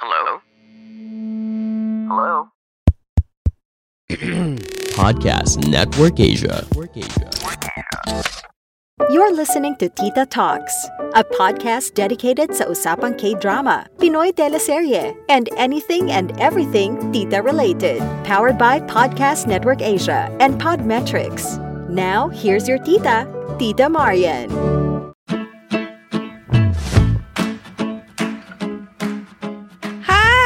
Hello? Hello? Podcast Network Asia. You're listening to Tita Talks, a podcast dedicated sa usapang K-drama, Pinoy teleserye, and anything and everything Tita related. Powered by Podcast Network Asia and Podmetrics. Now, here's your Tita, Tita Marian.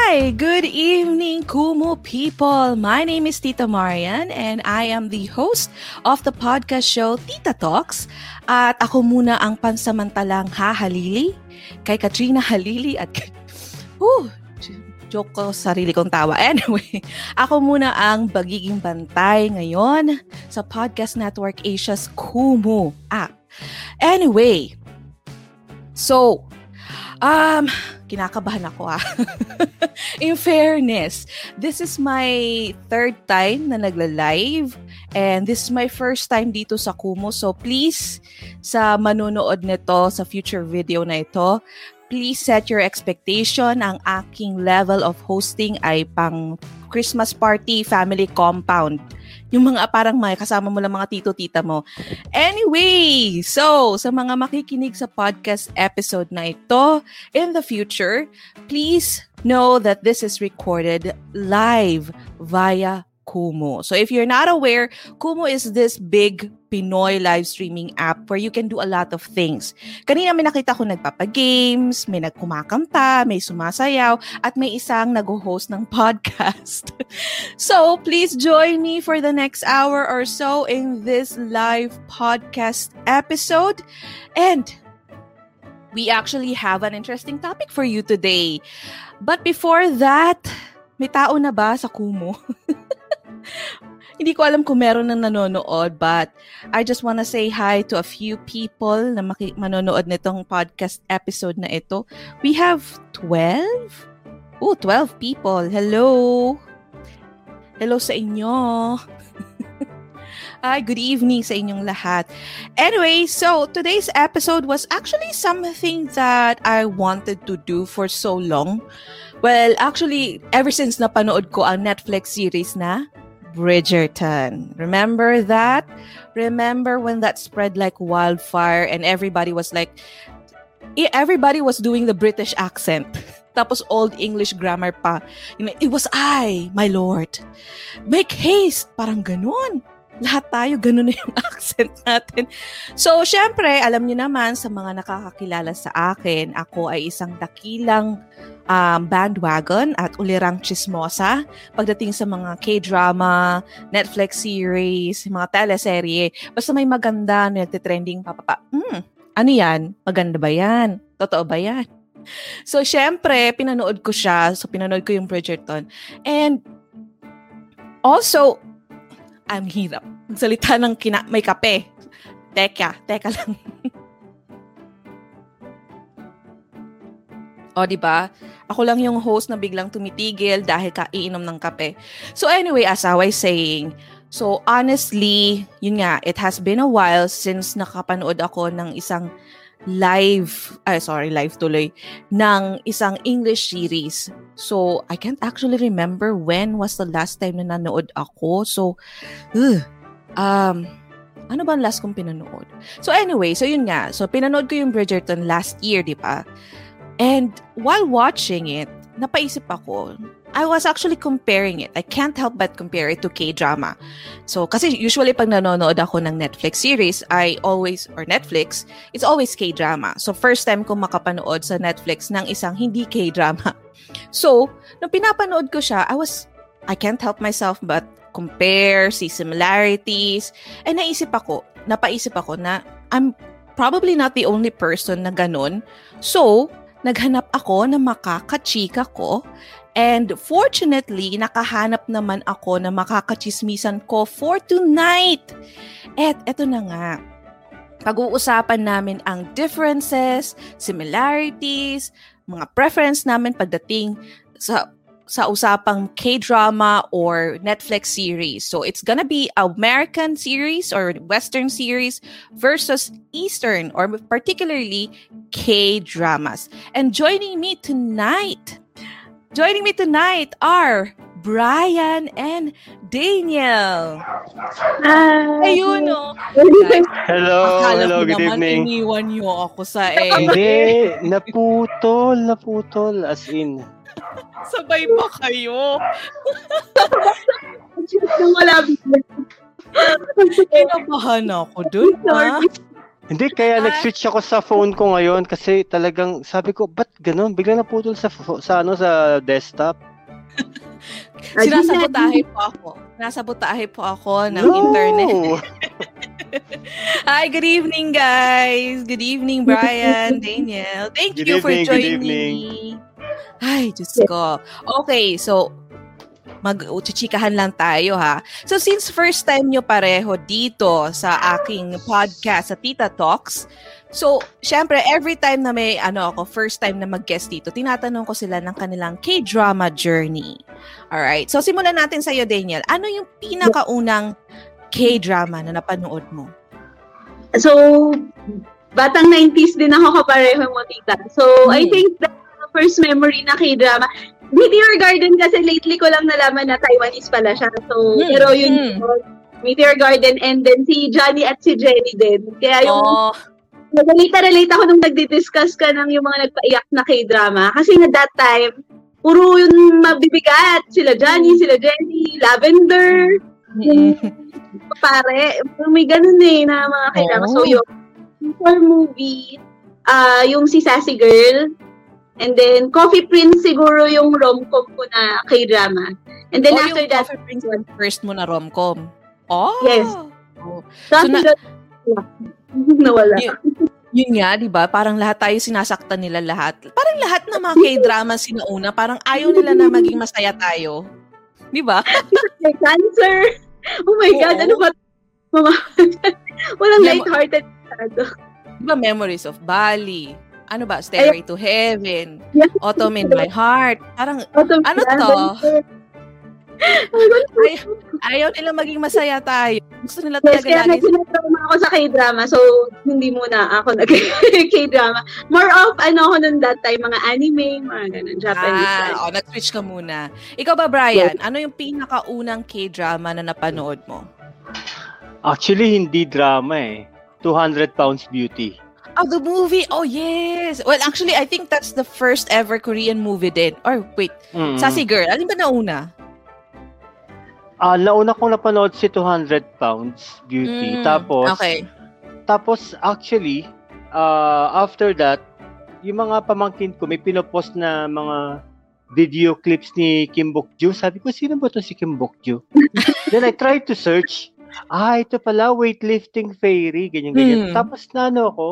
Hi, good evening, Kumu people. My name is Tita Marian and I am the host of the podcast show Tita Talks. At ako muna ang pansamantalang hahalili kay Katrina Halili at. Whew, joke ko sarili kong tawa. Anyway, ako muna ang bagiging bantay ngayon sa Podcast Network Asia's Kumu app. Anyway, so, um, kinakabahan ako ah. In fairness, this is my third time na nagla-live and this is my first time dito sa Kumu. So please, sa manonood nito sa future video na ito, please set your expectation. Ang aking level of hosting ay pang Christmas party, family compound. Yung mga parang may kasama mo lang mga tito-tita mo. Anyway, so sa mga makikinig sa podcast episode na ito in the future, please know that this is recorded live via Kumu. So if you're not aware, Kumu is this big Pinoy live streaming app where you can do a lot of things. Kanina may nakita ko nagpapagames, may nagkumakanta, may sumasayaw, at may isang nag-host ng podcast. so please join me for the next hour or so in this live podcast episode. And we actually have an interesting topic for you today. But before that, may tao na ba sa Kumu? Hindi ko alam kung meron nang nanonood but I just wanna say hi to a few people na maki- manonood nitong podcast episode na ito. We have 12? Oh, 12 people. Hello! Hello sa inyo! Ay, good evening sa inyong lahat. Anyway, so today's episode was actually something that I wanted to do for so long. Well, actually, ever since napanood ko ang Netflix series na Bridgerton. Remember that? Remember when that spread like wildfire and everybody was like, e- everybody was doing the British accent. Tapos old English grammar pa. It was I, my lord. Make haste. Parang ganun. Lahat tayo, ganun na yung accent natin. So, syempre, alam niyo naman sa mga nakakakilala sa akin, ako ay isang dakilang um, bandwagon at ulirang chismosa pagdating sa mga K-drama, Netflix series, mga teleserye. Basta may maganda na nagtitrending papapa. Hmm, ano yan? Maganda ba yan? Totoo ba yan? So, syempre, pinanood ko siya. So, pinanood ko yung Bridgerton. And also, ang hirap. Magsalita ng kina- may kape. Teka, teka lang. o, di ba? Ako lang yung host na biglang tumitigil dahil kaiinom ng kape. So anyway, as I was saying, so honestly, yun nga, it has been a while since nakapanood ako ng isang live, ay sorry, live tuloy, ng isang English series. So, I can't actually remember when was the last time na nanood ako. So, ugh, um, ano ba ang last kong pinanood? So anyway, so yun nga. So pinanood ko yung Bridgerton last year, di ba? And while watching it, napaisip ako, I was actually comparing it. I can't help but compare it to K-drama. So, kasi usually pag nanonood ako ng Netflix series, I always, or Netflix, it's always K-drama. So, first time ko makapanood sa Netflix ng isang hindi K-drama. So, nung pinapanood ko siya, I was, I can't help myself but compare, see similarities, and naisip ako, napaisip ako na I'm probably not the only person na ganun. So, naghanap ako ng makakachika ko and fortunately, nakahanap naman ako na makakachismisan ko for tonight. At eto na nga, pag-uusapan namin ang differences, similarities, mga preference namin pagdating sa sa usapang K-drama or Netflix series. So it's gonna be American series or Western series versus Eastern or particularly K-dramas. And joining me tonight, joining me tonight are Brian and Daniel. Hi. Ayun o. Hello, Akala hello, good naman evening. iniwan niyo ako sa eh. Hindi, naputol, naputol, as in. Sabay ba kayo? Nung wala bigla. Kinabahan ako dun, ha? Hindi, kaya Ay. nag-switch ako sa phone ko ngayon kasi talagang sabi ko, ba't ganun? Biglang naputol sa, sa, ano, sa desktop. Sinasabotahe po ako. Nasabotahe po ako ng No! internet. Hi, good evening, guys. Good evening, Brian, Daniel. Thank Good you for evening, good joining evening. me. Ay, Diyos ko. Okay, so mag-chichikahan lang tayo ha. So since first time nyo pareho dito sa aking podcast sa Tita Talks, so syempre every time na may ano ako, first time na mag-guest dito, tinatanong ko sila ng kanilang K-drama journey. Alright, so simulan natin sa iyo Daniel. Ano yung pinakaunang K-drama na napanood mo? So, batang 90s din ako kapareho mo, tita. So, I Hmm. think the first memory na K-drama, Meteor Garden kasi lately ko lang nalaman na Taiwanese pala siya. So, Hmm, pero yun, hmm. Meteor Garden and then si Johnny at si Jenny din. Kaya yung, Oh, relate na relate ako nung nagdi-discuss ka ng yung mga nagpaiyak na K-drama. Kasi na that time, puro yung mabibigat. Sila Johnny, sila Jenny, Lavender, mm, pare. May ganun eh na mga K-drama. Oo. So yung for movie, ah yung si Sassy Girl, and then Coffee Prince siguro yung rom-com ko na K-drama. And then oh, after that, Coffee Prince yung first mo na rom-com. Oh! Yes. Oh. Sassy na- Girl, nawala. Yun- Yun nga, di ba? Parang lahat tayo sinasaktan nila lahat. Parang lahat ng mga K-drama sinauna, parang ayaw nila na maging masaya tayo. Di ba? May cancer. Oh my Oo. God, ano ba? Mama, walang Memo- light-hearted. Di ba Memories of Bali? Ano ba? Stairway to Heaven. Yes. Autumn in My Heart. Parang Autumn Ano to? Ano ayaw nila maging masaya tayo. Gusto nila Yes, talaga kaya lagi. na-trauma ako sa K-drama. So, hindi muna ako nag-K-drama. More of, ano ako nun that time, mga anime, mga ganun, Japanese. Ah, anime. oh, nag-switch ka muna. Ikaw ba, Brian? Ano yung pinakaunang K-drama na napanood mo? Actually, hindi drama eh. 200 Pounds Beauty. Oh, the movie. Oh, yes. Well, actually, I think that's the first ever Korean movie din. Or, wait. Mm. Sassy Girl. Alin ba nauna? Ah, nauna kong napanood si 200 Pounds Beauty. Mm, Tapos, Okay. Tapos actually, uh, after that, yung mga pamangkin ko may pinopost na mga video clips ni Kim Bok-joo. Sabi ko, sino ba to si Kim Bok-joo? Then I tried to search. Ah, ito pala, weightlifting fairy, ganyan-ganyan. Hmm. Tapos na ano ako,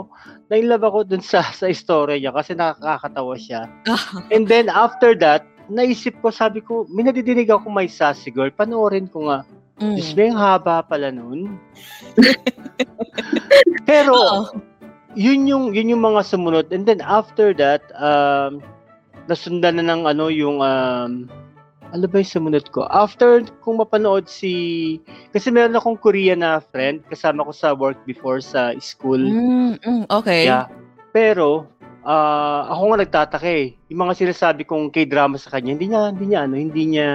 nainlove ako dun sa, sa story niya kasi nakakatawa siya. And then after that, naisip ko, sabi ko, may nadidinig ako may sassy girl, panoorin ko nga. Mm. Diyos may haba pala nun. Pero, Oo. yun yung yun yung mga sumunod and then after that um nasundan na ng ano yung um ano ba yung sumunod ko after kung mapanood si kasi meron akong Korean na friend kasama ko sa work before sa school Mm, mm, okay. yeah pero ah ako nga nagtataka eh yung mga sinasabi kong K-drama sa kanya hindi niya hindi niya ano hindi niya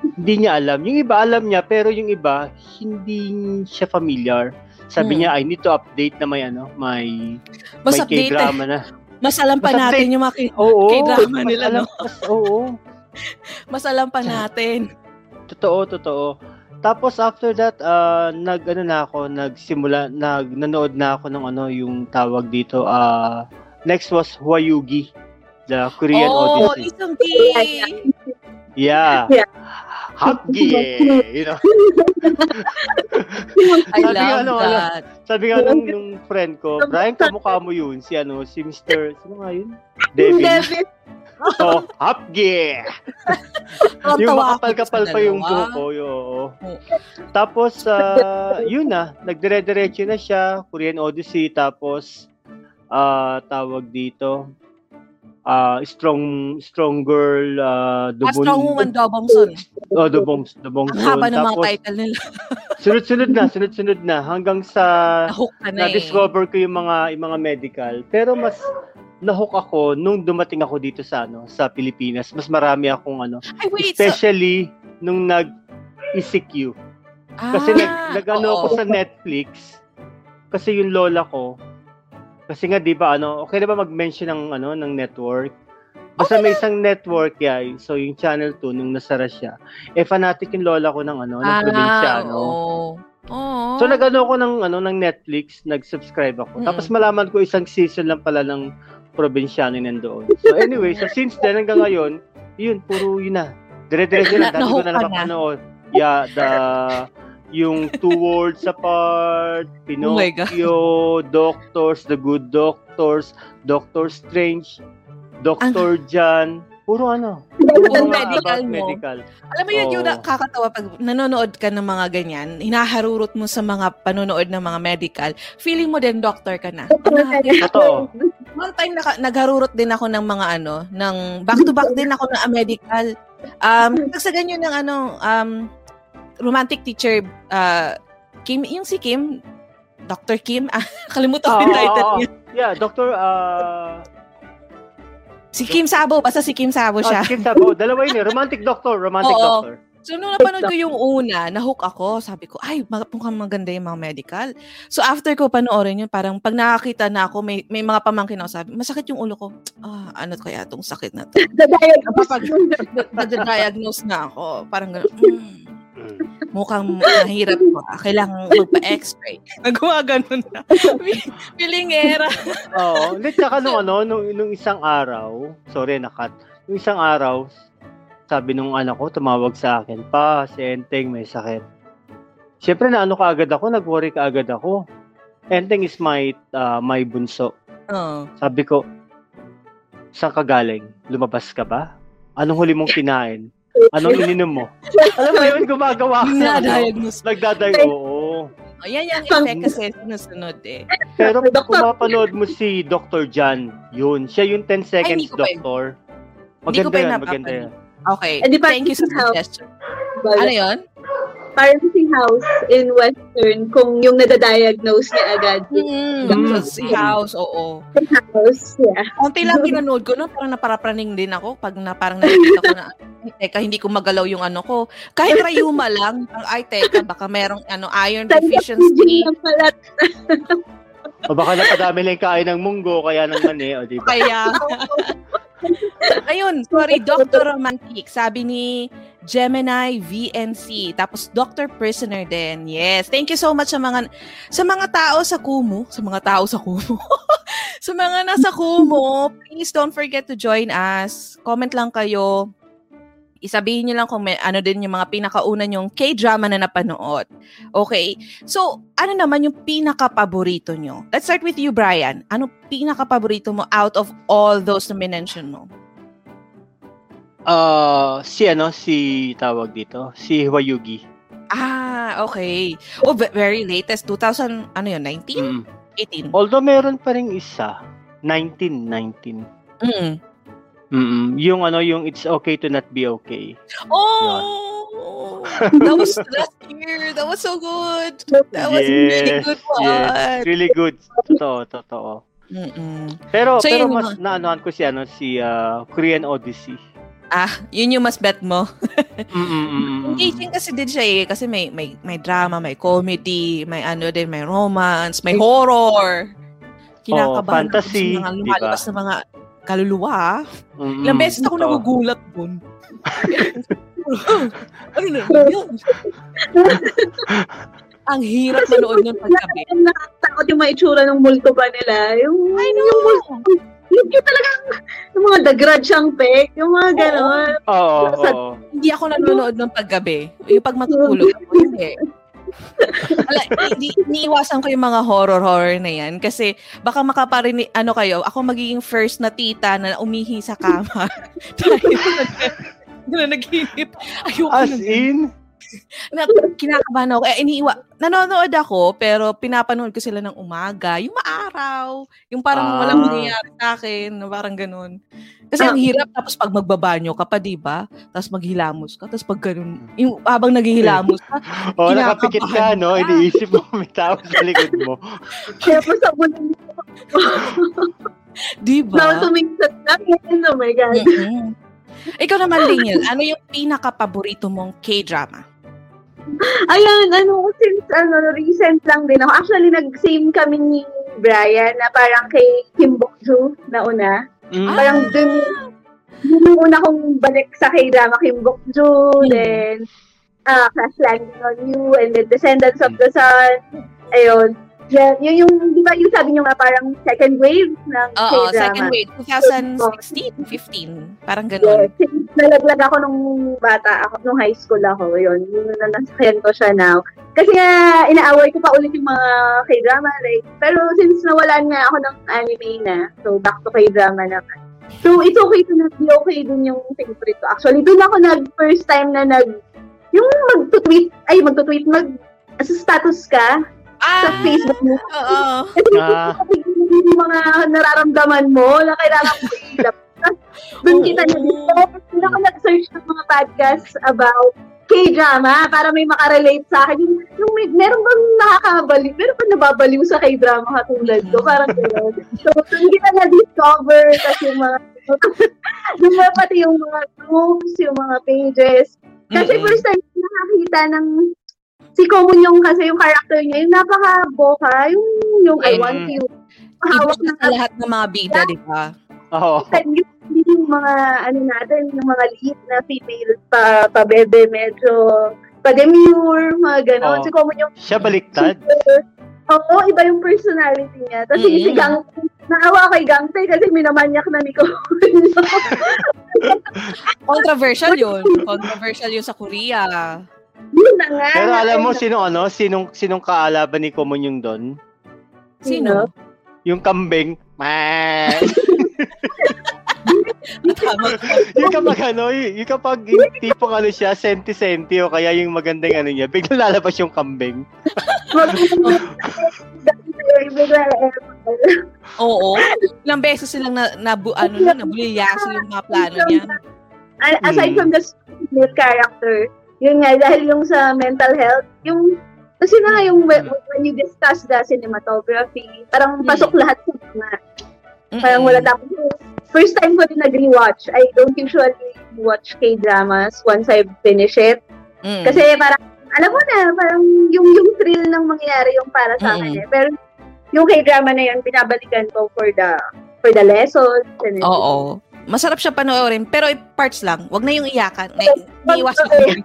hindi niya alam yung iba alam niya pero yung iba hindi siya familiar sabi Hmm. niya I need to update na may ano may Mas may updated. K-drama na. Mas alam pa Mas natin update. yung mga K- Oo. K-drama nila, alam- no? Mas, oo. Mas alam pa natin. Totoo, totoo. Tapos after that, uh, nag ano na ako, nagsimula, nag nanood na ako ng ano yung tawag dito. Uh, next was Hwayugi, the Korean oh, Odyssey. isang K. Yeah. Yeah. Hapgi, you know. I Sabi love ano, ano, that. Sabi nga nung, nung friend ko, Brian, kamukha mo yun. Si ano, si Mr. Sino nga yun? Devin. Devin. Oh, hapge! Ang yung makapal-kapal pa yung buko, yun, oo. Tapos, ah, yun na, nagdire-diretso na siya, Korean Odyssey, tapos, ah, tawag dito, ah, strong, strong girl, ah, Ah, Strong Woman Dobongson. Oh, Dubong, Dubong Ang haba ng mga title nila. sunod-sunod na, sunod-sunod na, hanggang sa, Nahook ka na eh. na-discover ko yung mga, yung mga medical. Pero mas, nahook ako nung dumating ako dito sa ano sa Pilipinas. Mas marami akong ano, Ay, wait. So, especially nung nag ECQ. Kasi ah, nag, nag-ano oo. ako sa Netflix. Kasi yung lola ko, kasi nga 'di ba ano, okay na ba mag-mention ng ano ng network? Basta may isang network yay. So yung channel 2 nung nasara siya. Eh fanatic yung lola ko ng ano, ng Ah, probinsyano. oo. Oo. So nag-ano ako ng ano ng Netflix, nag-subscribe ako. Mm. Tapos malaman ko isang season lang pala ng probinsyano nandoon. So anyway, so since then hanggang ngayon, yun puro yun na. Dire-diretso na dati ko na napapanood. Yeah, the yung two worlds apart, Oh. Pinocchio, Doctors, The Good Doctors, Doctor Strange, Doctor Jan, puro ano. Puro medical mo. medical. Alam mo yun, yung Oo. nakakatawa pag nanonood ka ng mga ganyan, hinaharurot mo sa mga panonood ng mga medical, feeling mo din doctor ka na. Totoo. One time naka, nagharurot din ako ng mga ano, ng back to back din ako ng medical. Um, sa ganyan ng ano, um, romantic teacher, uh, Kim, yung si Kim, Dr. Kim, ah, kalimutan ko yung Oo, title niya. Yeah, Doctor uh, Si Kim Sabo, basta si Kim Sabo siya. Ah, Kim Sabo. Dalawa yun eh. Romantic Doctor. Romantic Oo. Doctor. So, nung napanood ko yung una, nahook ako. Sabi ko, ay, mukhang maganda yung mga medical. So, after ko panoorin yun, parang pag nakakita na ako, may, may mga pamangkin ako sabi, masakit yung ulo ko. Ah, ano kaya tong sakit na to? Kapag nag-diagnose na ako, parang gano'n, Mm. mukhang mahirap ko. Kailangan magpa-x-ray. Nagawa ganun na. Pilingera. Oo. Hindi, tsaka nung ano, nung, nung isang araw, sorry, nakat. Nung isang araw, sabi nung anak ko, tumawag sa akin, pa, si Enteng may sakit. Siyempre, na ano kaagad ako, nag-worry kaagad ako. Enteng is my, uh, my bunso. Oh. Sabi ko, saan ka galing? Lumabas ka ba? Anong huli mong kinain? Anong ininom mo? Alam mo yun, gumagawa ng ano, Na-diagnose. Nagdaday, oo. Oh, yan yung effect kasi sinusunod eh. Pero kung mapanood mo si Dr. Jan, yun, siya yung 10 seconds yun. doctor. Maganda yan, maganda yan. Okay. Eh, Thank you sa suggestion. Ano yun? Pharmacy house in Western, kung yung nadadiagnose niya agad. Mm, Mm. si House, oo. House, yeah. Konti lang pinanood ko, no? parang naparapraning din ako pag na, parang nakikita ko na, teka, hindi ko magalaw yung ano ko. Kahit rayuma lang, ang ay, teka, baka merong ano, iron deficiency. O baka napadami lang kain ng munggo, kaya ng mani, o di ba? Kaya, ayun, sorry, Dr. Romantic, sabi ni Gemini VNC, tapos Dr. Prisoner din. Yes, thank you so much sa mga sa mga tao sa Kumu, sa mga tao sa Kumu. sa mga nasa Kumu, please don't forget to join us. Comment lang kayo. Isabihin niyo lang kung may ano din yung mga pinakauna yung K-drama na napanood. Okay. So, ano naman yung pinaka-paborito nyo? Let's start with you, Brian. Ano pinaka-paborito mo out of all those na minention mo? Ah, si ano, si tawag dito, si Hwayugi. Ah, okay. Oh, ve- very latest. 2000, ano yun, 19? Mm. 18? Although meron pa rin isa, 1919. Mm. Mm. Yung ano, yung it's okay to not be okay. Oh! that was last year. That was so good. That was really Yes, good yes. one. Really good. Totoo, totoo. Mm-mm. Pero So, pero mas naanohan ko si ano si ah, Korean Odyssey. Ah, yun yung mas bet mo. Engaging kasi din siya eh. Kasi may, may, may drama, may comedy, may ano din, may romance, may horror. Kinakabahan ako fantasy, sa mga lumalabas na mga kaluluwa. Mm-mm. Ilang beses ako nagugulat dun. ano na yun? Ang hirap manood nun paggabi. Yung nakakatakot yung mga itsura ng multo pa nila. Yung, I yung, know! yung, yung talagang, yung mga the grudge ang pek, yung mga ganon. Oo, Sa- oo. hindi ako nanonood ng paggabi. Yung pag matutulog ako, hindi. Wala, ni, niiwasan ko yung mga horror-horror na yan kasi baka makaparinig, ano kayo, ako magiging first na tita na umihi sa kama. Dahil na naghinip. Ayoko As na. in? na, kinakabahan ako. Eh, iniiwa. Nanonood ako, pero pinapanood ko sila ng umaga. Yung maaraw. Yung parang Ah. walang mangyayari sa akin. na Parang ganun. Kasi ang hirap. Tapos pag magbabanyo ka pa, di ba? Tapos maghilamos ka. Tapos pag ganun, yung habang naghihilamos ka, O, nakapikit ka, no? Iniisip mo may tao sa likod mo. Kaya po sa bulan di na ba? tumingsat namin. Oh my God. Ikaw naman, Daniel, ano yung pinaka-paborito mong K-drama? Ayan, ano, since ano, recent lang din ako. Actually, nag-same kami ni Brian na parang kay Kim Bok-joo na una. Mm. Ah. Parang dun, dun yung una kong balik sa K-drama, Kim Bok-joo, Hmm. then uh, Crash Landing on You, and then Descendants of the Sun. Ayun. Yan, yun yung, di ba yung sabi nyo nga parang second wave ng Oo, K-drama. second wave, 2016, 15. Parang ganun. Since nalaglag ako nung bata ako, nung high school ako, yun, yun na nasakyan ko siya now. Kasi nga, inaaway ko pa ulit yung mga k-drama, like, pero since nawalan nga ako ng anime na, so back to k-drama naman. So, it's okay to not be okay din yung favorite ko. Actually, dun ako nag, first time na nag, yung mag-tweet, ay, mag-tweet, mag, sa status ka, sa Ah, Facebook mo. oo. Ah. yung mga nararamdaman mo na kailangan mo ilap. Doon kita na dito. Doon ako nag-search ng mga podcasts about K-drama para may makarelate sa akin. Yung, yung may, meron bang nakakabaliw? Meron ba nababaliw sa K-drama katulad ko? Parang gano'n. So, doon kita na-discover. Tapos yung mga, yung mga pati yung mga groups, yung mga pages. Kasi Mm-mm. first time nakakita ng si Common yung kasi yung character niya, yung napaka-boka, yung, yung I Mm. want you. Iba Hawak siya ng sa lahat ng mga bida, di ba? Oo. yung, yung mga, ano natin, yung mga lead na female pa, pa bebe, medyo pa-demure, mga ganon. Oo. Si Common yung Siya baliktad. Oo, iba yung personality niya. Tapos Mm. si Gang, naawa kay Gangte kasi minamanyak na ni Common. Controversial yun. Controversial yun sa Korea. Yun na nga. Pero alam mo, sino ano, sinong, sinong kaalaban ni Common yung doon? Sino? Yung kambing. Tama. yung kapag ano, yung kapag yung tipong ano siya, senti-senti o kaya yung magandang ano niya, biglang lalabas yung kambing. Oo. Ilang beses silang na, na ano na, nabulyaso yung mga plano niya. Aside from the male character, yun nga, dahil yung sa mental health, yung, kasi na nga yung when, when you discuss the cinematography, parang Mm. pasok lahat sa mga, parang wala tapos, first time ko din nag-rewatch, I don't usually watch K-dramas once I finish it. Mm. Kasi parang, alam mo na, parang yung, yung thrill ng mangyayari yung para sa akin eh. Pero yung K-drama na yun, binabalikan ko for the for the lessons. And. Oo. Masarap siya panoorin, pero parts lang. Wag na yung iyakan. Na, ko yun.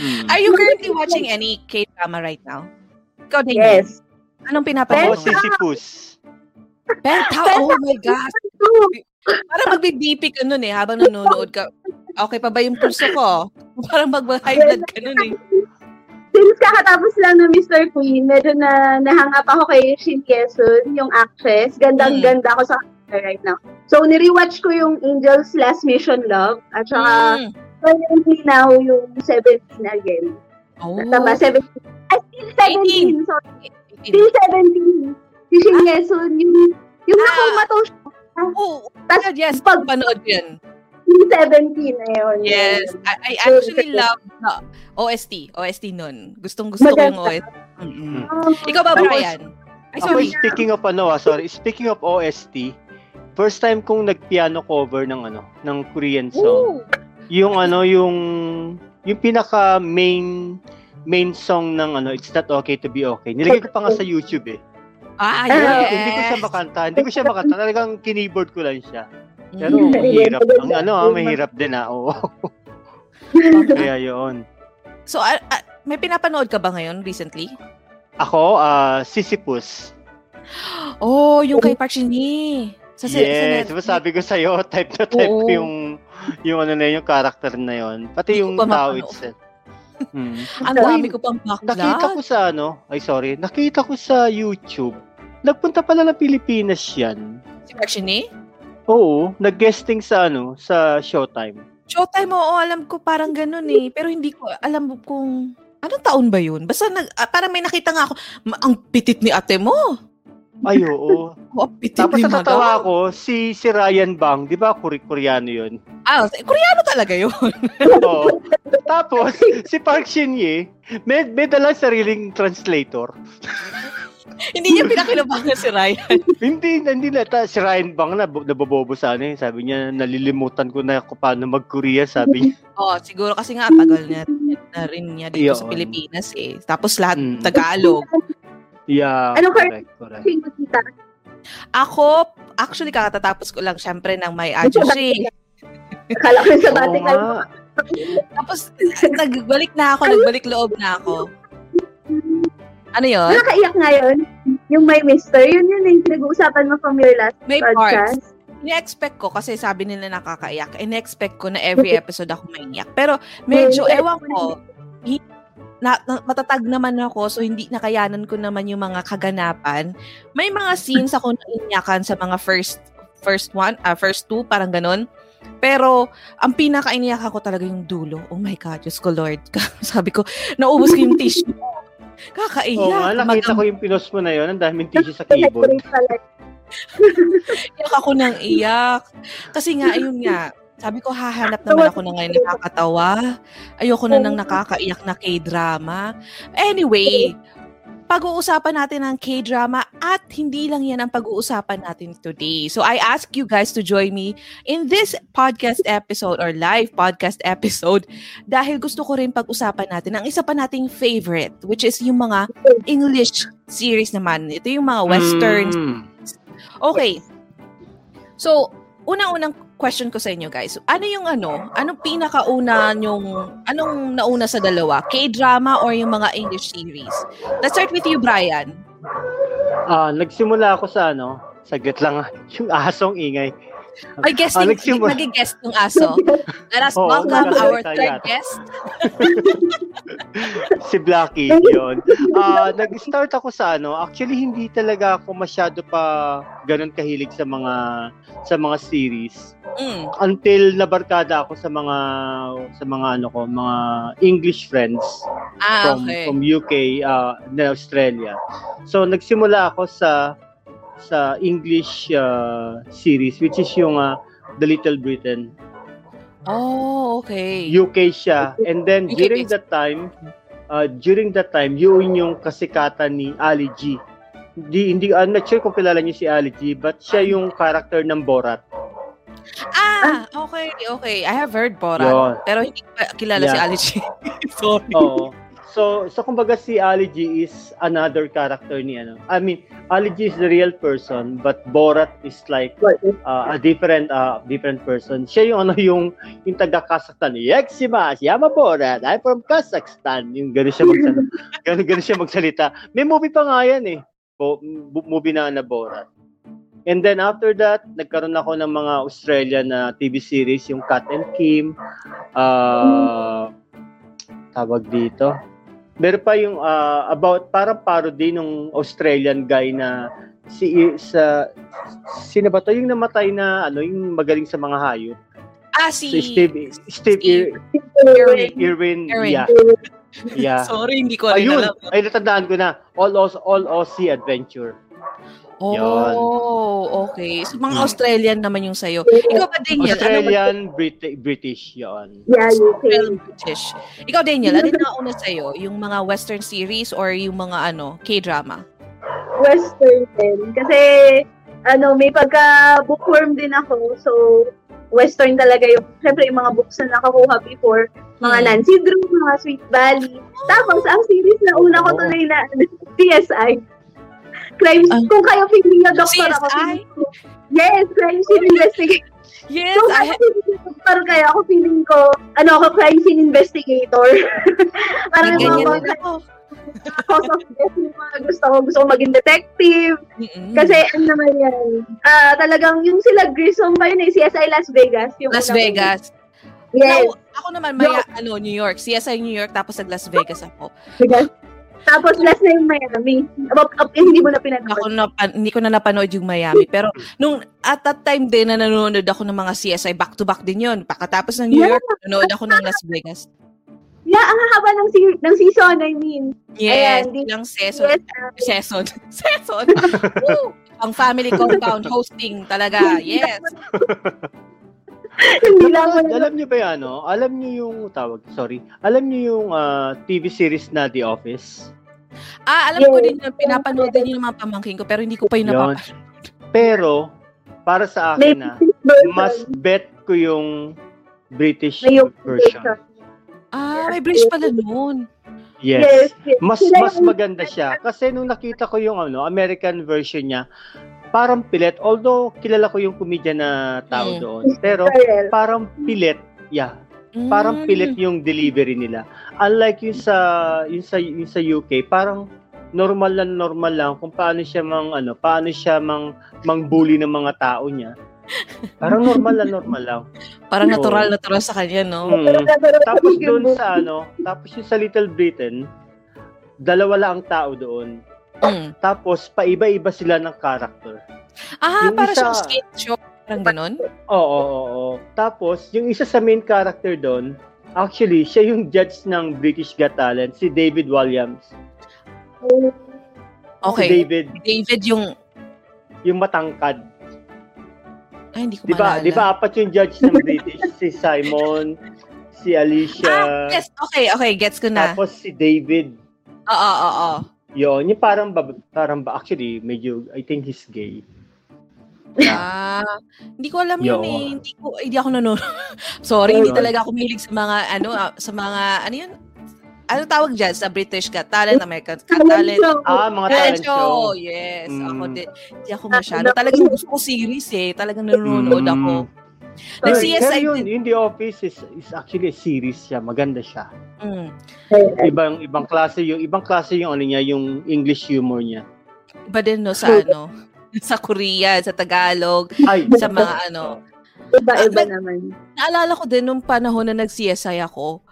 Mm. Are you currently watching any K-drama right now? Ikaw din. Yes. Anong pinapanood? si Sipus. Penta, oh my gosh. Parang magbe-BP ka nun eh, habang nanonood ka. Okay pa ba yung pulso ko? Parang mag-high blood ka nun eh. Since kakatapos lang ng Mr. Queen, medyo na nahang up ako kay Shin Kyesun, yung actress. Gandang-ganda ako sa kanya right now. So, nirewatch ko yung Angel's Last Mission Love. At saka, Mm. currently now, yung 17 again. Oh. Tama, 17. Ay, still 17. Sorry. 18. Still 17. Si Shin Kyesun, yung, yung Ah. nakumato siya. Oh, Tas, God, yes. pag- Panood yun. Yung 17 ayun. Yes. I, I actually love the OST. OST nun. Gustong gusto ko yung Maganda. OST. Mm-mm. Um, Ikaw ba, Ako, Brian? Ay, Ako, sorry. speaking of ano, ah, sorry, speaking of OST, first time kong nag-piano cover ng ano, ng Korean song. Ooh. Yung ano, yung yung pinaka main main song ng ano, It's Not Okay to Be Okay. Nilagay ko pa nga sa YouTube eh. Ah, Pero yes. Hindi ko siya makanta. Hindi ko siya makanta. Talagang kineyboard ko lang siya. Pero Mm. mahirap. Ang ano, ah, mahirap din ah. Oo. Kaya yun. So, ah, ah, may pinapanood ka ba ngayon recently? Ako, ah, Sisyphus. Oh, yung kay Park Sa, sa yes, diba Netflix. sabi ko sa'yo, type na type ko Oo. yung yung ano na yun, yung character na yun. Pati Hindi yung tao itself. Hmm. Ang dami ko pang backlog. Nakita ko sa ano, ay sorry, nakita ko sa YouTube. Nagpunta pala ng Pilipinas yan. Si Marchini? Oo, nag-guesting sa ano, sa Showtime. Showtime, oo, alam ko parang ganun eh. Pero hindi ko alam kung... Anong taon ba yun? Basta nag, ah, parang may nakita nga ako, "Ma- ang pitit ni ate mo. Ay, oo. Oh, Tapos natatawa ako, si, si Ryan Bang, di ba, Koreano yun? Ah, Koreano talaga yun. Oo. Tapos, si Park Shin-ye, may, may dalang sariling translator. hindi niya pinakinabangan si Ryan. hindi, hindi na. Ta, si Ryan Bang na, nabobobo sa ano eh. Sabi niya, nalilimutan ko na kung paano mag-Korea, sabi niya. oh, siguro kasi nga tagal na, na rin niya dito sa Yun. Pilipinas eh. Tapos lahat Mm. Tagalog. Yeah, Anong correct, correct. Mo, tita. Ako, actually katatapos ko lang syempre ng may ajushi. Akala ko sa nga. Tapos nagbalik na ako, nagbalik loob na ako. Ano yun? Nakakaiyak ngayon. Yung may mister, yun yun yung pinag-uusapan mo from your last May parts. podcast. Ine-expect ko, kasi sabi nila nakakaiyak, ine-expect ko na every episode ako maiyak. Pero medyo, ewan ko, hi- na, na- matatag naman ako, so hindi nakayanan ko naman yung mga kaganapan. May mga scenes ako na inyakan sa mga first first one, ah, first two, parang ganun. Pero, ang pinaka-iniyak ako talaga yung dulo. Oh my God, Diyos ko Lord. Sabi ko, naubos ko yung tissue. Kakaiyak. Oo nga, nakita Madam- ko yung pinost mo na yun. Ang daming tissue sa keyboard. Iyak ako ng iyak. Kasi nga, ayun nga, sabi ko, hahanap naman ako ng ngayon nakakatawa. Ayoko na ng nakakaiyak na K-drama. Anyway, pag-uusapan natin ang K-drama at hindi lang yan ang pag-uusapan natin today. So I ask you guys to join me in this podcast episode or live podcast episode dahil gusto ko rin pag-usapan natin ang isa pa nating favorite which is yung mga English series naman. Ito yung mga western Mm. Okay. So, unang-unang question ko sa inyo guys. Ano yung ano? Anong pinakauna yung anong nauna sa dalawa? K-drama or yung mga English series? Let's start with you, Brian. Ah, nagsimula ako sa ano, saglit lang yung asong ingay. Ay, guesting, Ah, nagsimula- nag-guest ng aso. Let us Oo, welcome our third yata. guest. si Blackie, yun. Ah, nag-start ako sa ano, actually hindi talaga ako masyado pa ganun kahilig sa mga sa mga series Mm. until nabarkada ako sa mga sa mga ano ko, mga English friends Ah, from okay. from UK uh, na Australia. So nagsimula ako sa sa English uh, series which is yung uh, The Little Britain. Oh, okay. UK siya. And then UK during that time, uh, during that time, yun yung kasikatan ni Ali G. Hindi, hindi, I'm not sure kung kilala niyo si Ali G, but siya yung character ng Borat. Ah, okay, okay. I have heard Borat. Yun. Pero hindi ko kilala si Yeah. Alice. Sorry. Oo. So, so kumbaga si Ali G is another character ni ano. I mean, Ali G is the real person, but Borat is like uh, a different uh, different person. Siya yung ano yung yung taga Kazakhstan. Yeksima, Yama Borat. I'm from Kazakhstan. Yung gano'n siya magsalita. gano'n, gano'n siya magsalita. May movie pa nga yan eh. Bo, movie na na Borat. And then after that, nagkaroon ako ng mga Australian na TV series, yung Kat and Kim, uh, tawag dito. Meron pa yung uh, about parang parody nung Australian guy na si sa sino ba to yung namatay na ano yung magaling sa mga hayop Ah, si si... Steve Steve, Steve. Ir- Irwin. Irwin, Irwin. yeah yeah Sorry, hindi ko rin ayun alam. ay natandaan ko na all Aus- all Aussie adventure Oh, okay. So, mga Hmm. Australian naman yung sa'yo. Ikaw ba, Daniel? Ano Australian Brit- British yon Yeah, UK. Australian British. Ikaw, Daniel, ano yung nauna sa'yo? Yung mga western series or yung mga ano, K-drama? Western din. Kasi, ano, may pagka-bookworm din ako. So, Western talaga yung, syempre yung mga books na nakakuha before. Mga Hmm. Nancy Drew, mga Sweet Valley. Tapos, ang series na una ko Oo. tuloy na, CSI. Crime, Ah. kung kayo feeling niyo, doktor ako. CSI? feeling ko- Yes, crime scene investigator. Yes, Kung I kayo feeling niyo, doktor kayo, ako feeling ko, ano ako, crime scene investigator. Parang mga ako. cause of death yung mga gusto ko. Gusto ko maging detective. Mm-mm. Kasi ano naman yan, ah talagang yung sila Grissom ba yun eh, CSI Las Vegas. Yung Las ko. Vegas. Yes. Now, ako naman, maya, ano, New York. CSI New York, tapos nag Las Vegas ako. Vegas. Tapos last na yung Miami. Up, up, eh, hindi mo na pinanood. Ako na, hindi ko na napanood yung Miami. Pero nung at that time din na nanonood ako ng mga CSI, back-to-back din yun. Pagkatapos ng New Yeah. York, nanonood ako ng Las Vegas. Yeah, ang haba ng, se- ng season, I mean. Yes, Ayan, ilang season. Yes, ah, Season. Season. Woo! Ang family compound hosting talaga. Yes. hindi lang Alam, alam niyo ba 'yan, ano? Alam niyo yung tawag, sorry. Alam niyo yung ah, TV series na The Office? Ah, alam ko Yes. din yun. Pinapanood din yun ng mga pamangkin ko, pero hindi ko pa yun napapanood. Pero para sa akin na mas bet ko yung British May yung version. Ah, may British pala noon. Yes. yes. Mas mas yung- maganda siya kasi nung nakita ko yung ano, American version niya, parang pilit. Although kilala ko yung comedian na tao Mm. doon, pero parang pilit. Yeah, parang Mm. pilit yung delivery nila. Unlike yung sa yung sa yung sa UK, parang normal lang normal lang kung paano siya mang ano, paano siya mang mangbully ng mga tao niya. Parang normal lang normal lang. Parang Oo. natural, natural sa kanya, no? Mm. Tapos doon sa ano, tapos yung sa Little Britain, dalawa lang ang tao doon. Mm. Tapos paiba-iba sila ng character. Ah, Yung para isa- siyang skate show. Parang ganon? Oo, oo, oo. Tapos yung isa sa main character doon, actually siya yung judge ng British Got Talent, si David Williams. Si Okay. David, David yung... yung matangkad. Ay, hindi ko 'Di ba? maalala. 'Di ba apat yung judge ng British, si Simon, si Alicia, Ah, yes. Okay, okay. Gets ko na. tapos si David. Oo, oo, oo. Yun, yung parang ba, parang ba actually medyo I think he's gay. Ah, hindi ko alam yun Yo. eh. Hindi ko hindi ako nanonood. Sorry, hindi talaga ako mahilig sa mga ano ah, sa mga ano yun? Ano tawag diyan sa British Got Talent, American Got Talent? Ah, mga Talent talent show. show. Yes, Mm. ako din. Hindi ako masyado. Talagang gusto ko series eh. Talagang nanonood Mm. ako. Nag-CSI pero yun, in The Office is, is actually a series siya. Maganda siya. Mm. Ibang ibang klase yung ibang klase yung ano niya, yung English humor niya. Iba din no sa ano, sa Korea, sa Tagalog, Ay, sa mga ano. Iba-iba Ah, naman. Naalala ko din nung panahon na nag-CSI ako,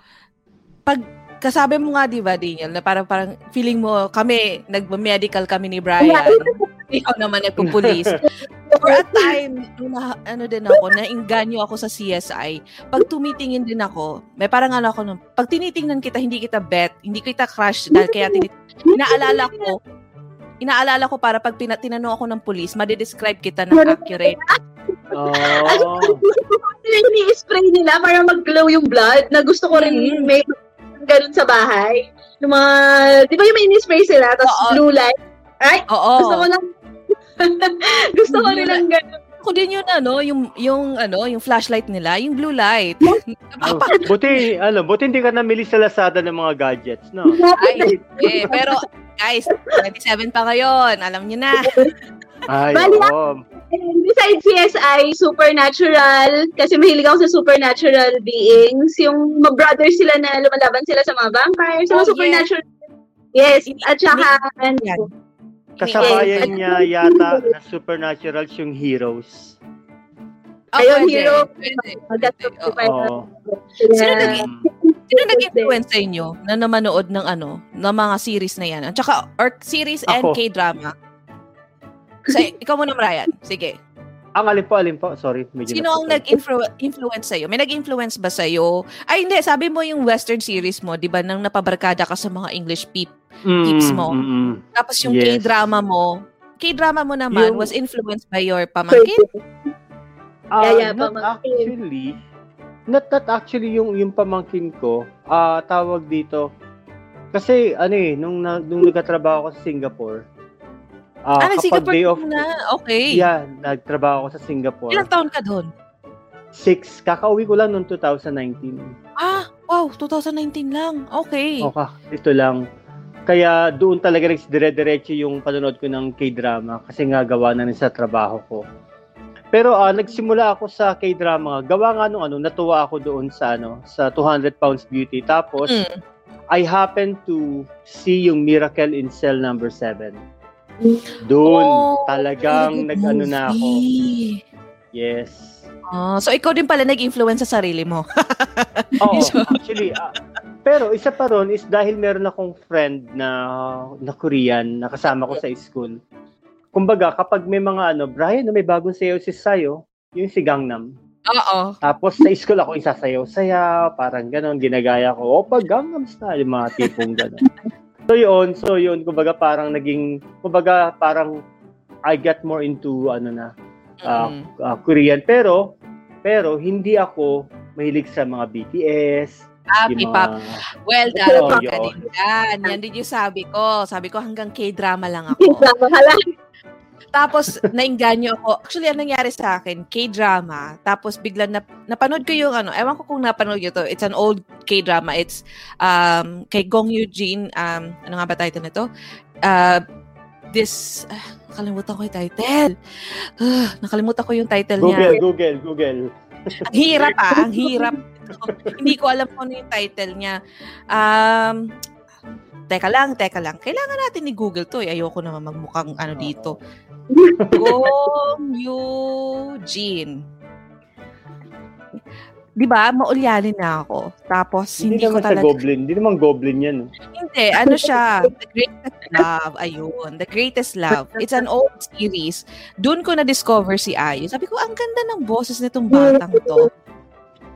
pag kasabi mo nga, di ba, Daniel, na parang, parang feeling mo, kami, nag-medical kami ni Brian. Ikaw naman nagpupulis. For a time, na, ano din ako, nainganyo ako sa CSI. Pag tumitingin din ako, may parang ano ako, nung, pag tinitingnan kita, hindi kita bet, hindi kita crush, dahil kaya tinit- inaalala ko, inaalala ko para pag pina- tinanong ako ng pulis, madidescribe kita ng accurate. oh, Yung ini-spray nila para mag-glow yung blood na gusto ko rin Mm. may ganun sa bahay. Yung mga, di ba yung may ini-spray sila, tapos Oo. blue light? Ay, Oo. gusto ko lang, gusto ko rin ang ganun. ko din yun ano, yung yung ano, yung flashlight nila, yung blue light. oh, buti, ano, buti hindi ka namili sa Lazada ng mga gadgets, no? Ay, eh, pero guys, 27 pa ngayon, alam niyo na. Ay, Bali, oo. And besides CSI, Supernatural, kasi mahilig ako sa supernatural beings, yung mag-brothers sila na lumalaban sila sa mga vampires, sa mga Oh, supernatural. Yes, at saka, ano, Yan. Kasabayan niya yata na supernatural yung heroes. Oh, Ayun, pwede, hero. Oo. Sino Yeah. nag- Sino nag-influence sa inyo na namanood ng ano, ng mga series na yan? At saka, or series and Ako. K-drama? Sa, ikaw muna, Brian. Sige. Ang alin po, alin po? Sorry, medyo Sino ang nag-influence sa'yo? May nag-influence ba sa'yo? Ay, hindi. Sabi mo yung western series mo, di ba, nang napabarkada ka sa mga English peep. Mm, peeps mo. mm, mm. Tapos yung Yes. K-drama mo, K-drama mo naman Yung- was influenced by your pamangkin? Ah, Yaya not pamangkin. actually, not not actually yung yung pamangkin ko, ah tawag dito. Kasi ano eh, nung na, nung nagtatrabaho ako sa Singapore, ah ah, kapag day off, na. Okay. yeah, nagtrabaho ako sa Singapore. Ilang taon ka doon? Six, kakauwi ko lang noong 2019. Ah, wow, 2019 lang. Okay. Okay, ito lang. Kaya doon talaga dire-diretso yung panonood ko ng K-drama kasi nga gawa na rin sa trabaho ko. Pero ah, nagsimula ako sa K-drama, gawa nga nung ano, natuwa ako doon sa ano, sa 200 Pounds Beauty. Tapos Mm. I happened to see yung Miracle in Cell number 7. Doon, Oh, talagang nag-ano na ako. Yes. Ah, so ikaw din pala nag-influence sa sarili mo. Oo, So- actually, ah, pero isa pa ron is dahil meron akong friend na na Korean na kasama ko sa school. Kumbaga, kapag may mga ano, Brian, may bagong sayaw si Sayo, yung si Gangnam. Oo. Tapos sa school ako isasayaw-sayaw, parang ganon, ginagaya ko, opa, Gangnam style, mga tipong ganon. So yun, so yun, kumbaga parang naging, kumbaga parang I got more into ano na, Mm. ah, Korean. Pero, pero hindi ako mahilig sa mga BTS, Ah, P-pop. mga, Well, darating ka yun. din yan. Yan din yung sabi ko. Sabi ko hanggang K-drama lang ako. Drama ka lang. Tapos, nainganyo ako. Actually, ang nangyari sa akin, K-drama. Tapos, bigla na, napanood ko yung ano, ewan ko kung napanood nyo to. It's an old K-drama. It's um, kay Gong Eugene. Um, ano nga ba title nito? Uh, this, ah, nakalimutan ko yung title. Ah, nakalimutan ko yung title niya. Google, Google, Google. Ang hirap ah, ang hirap. Hindi ko alam kung ano yung title niya. Um, teka lang, teka lang. Kailangan natin ni Google to. Eh. Ayoko naman magmukhang ano dito. Gong Eugene. Di ba? Maulyanin na ako. Tapos, Hindi, hindi, ko talaga... Goblin. Hindi naman Goblin yan. Hindi, ano siya, The Greatest Love, ayun, The Greatest Love. It's an old series. Doon ko na-discover si Ayu. Sabi ko, ang ganda ng boses nitong batang to.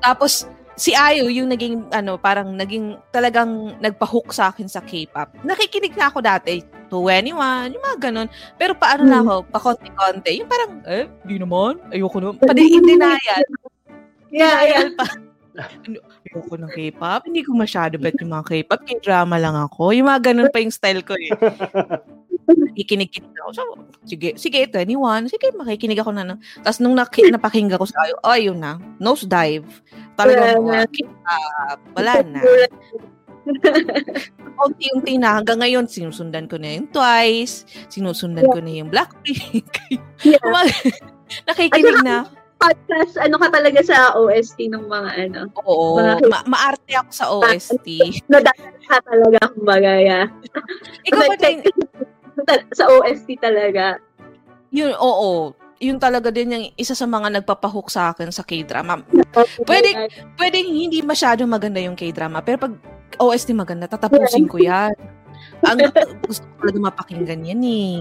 Tapos, si Ayu, yung naging, ano, parang naging, talagang nagpa-hook sa akin sa K-pop. Nakikinig na ako dati, 21, yung mga ganun. Pero paano na ako, pa konti-konti. Yung parang, eh, di naman, ayoko naman. Pa in denial. Yeah, yeah. Denial pa. Ano, Ayoko ng K-pop. Hindi ko masyado bet yung mga K-pop. K-drama lang ako. Yung mga ganun pa yung style ko eh. Nakikinig-kinig ako. So, sige, sige, 21. Sige, makikinig ako na. na. Tapos nung naki, napakinggan ko sa ayo, oh, ayun na. Nose dive. Talagang Wala K-pop. Wala na. Unti-unti na. Hanggang ngayon, sinusundan ko na yung Twice. Sinusundan ko na yung Blackpink. Yeah. Nakikinig na. Podcast, ano ka talaga sa OST ng mga ano. Oo. Mga- Ma- maarte ako sa OST. Nadaan ka talaga, kumbaga, yeah. Ikaw ba din, Sa OST talaga. yun, oo. Yun talaga din yung isa sa mga nagpapahook sa akin sa K-drama. Pwede- Pwede hindi masyado maganda yung K-drama, pero pag OST maganda, tatapusin ko yan. Ang gusto ko talaga mapakinggan yan eh.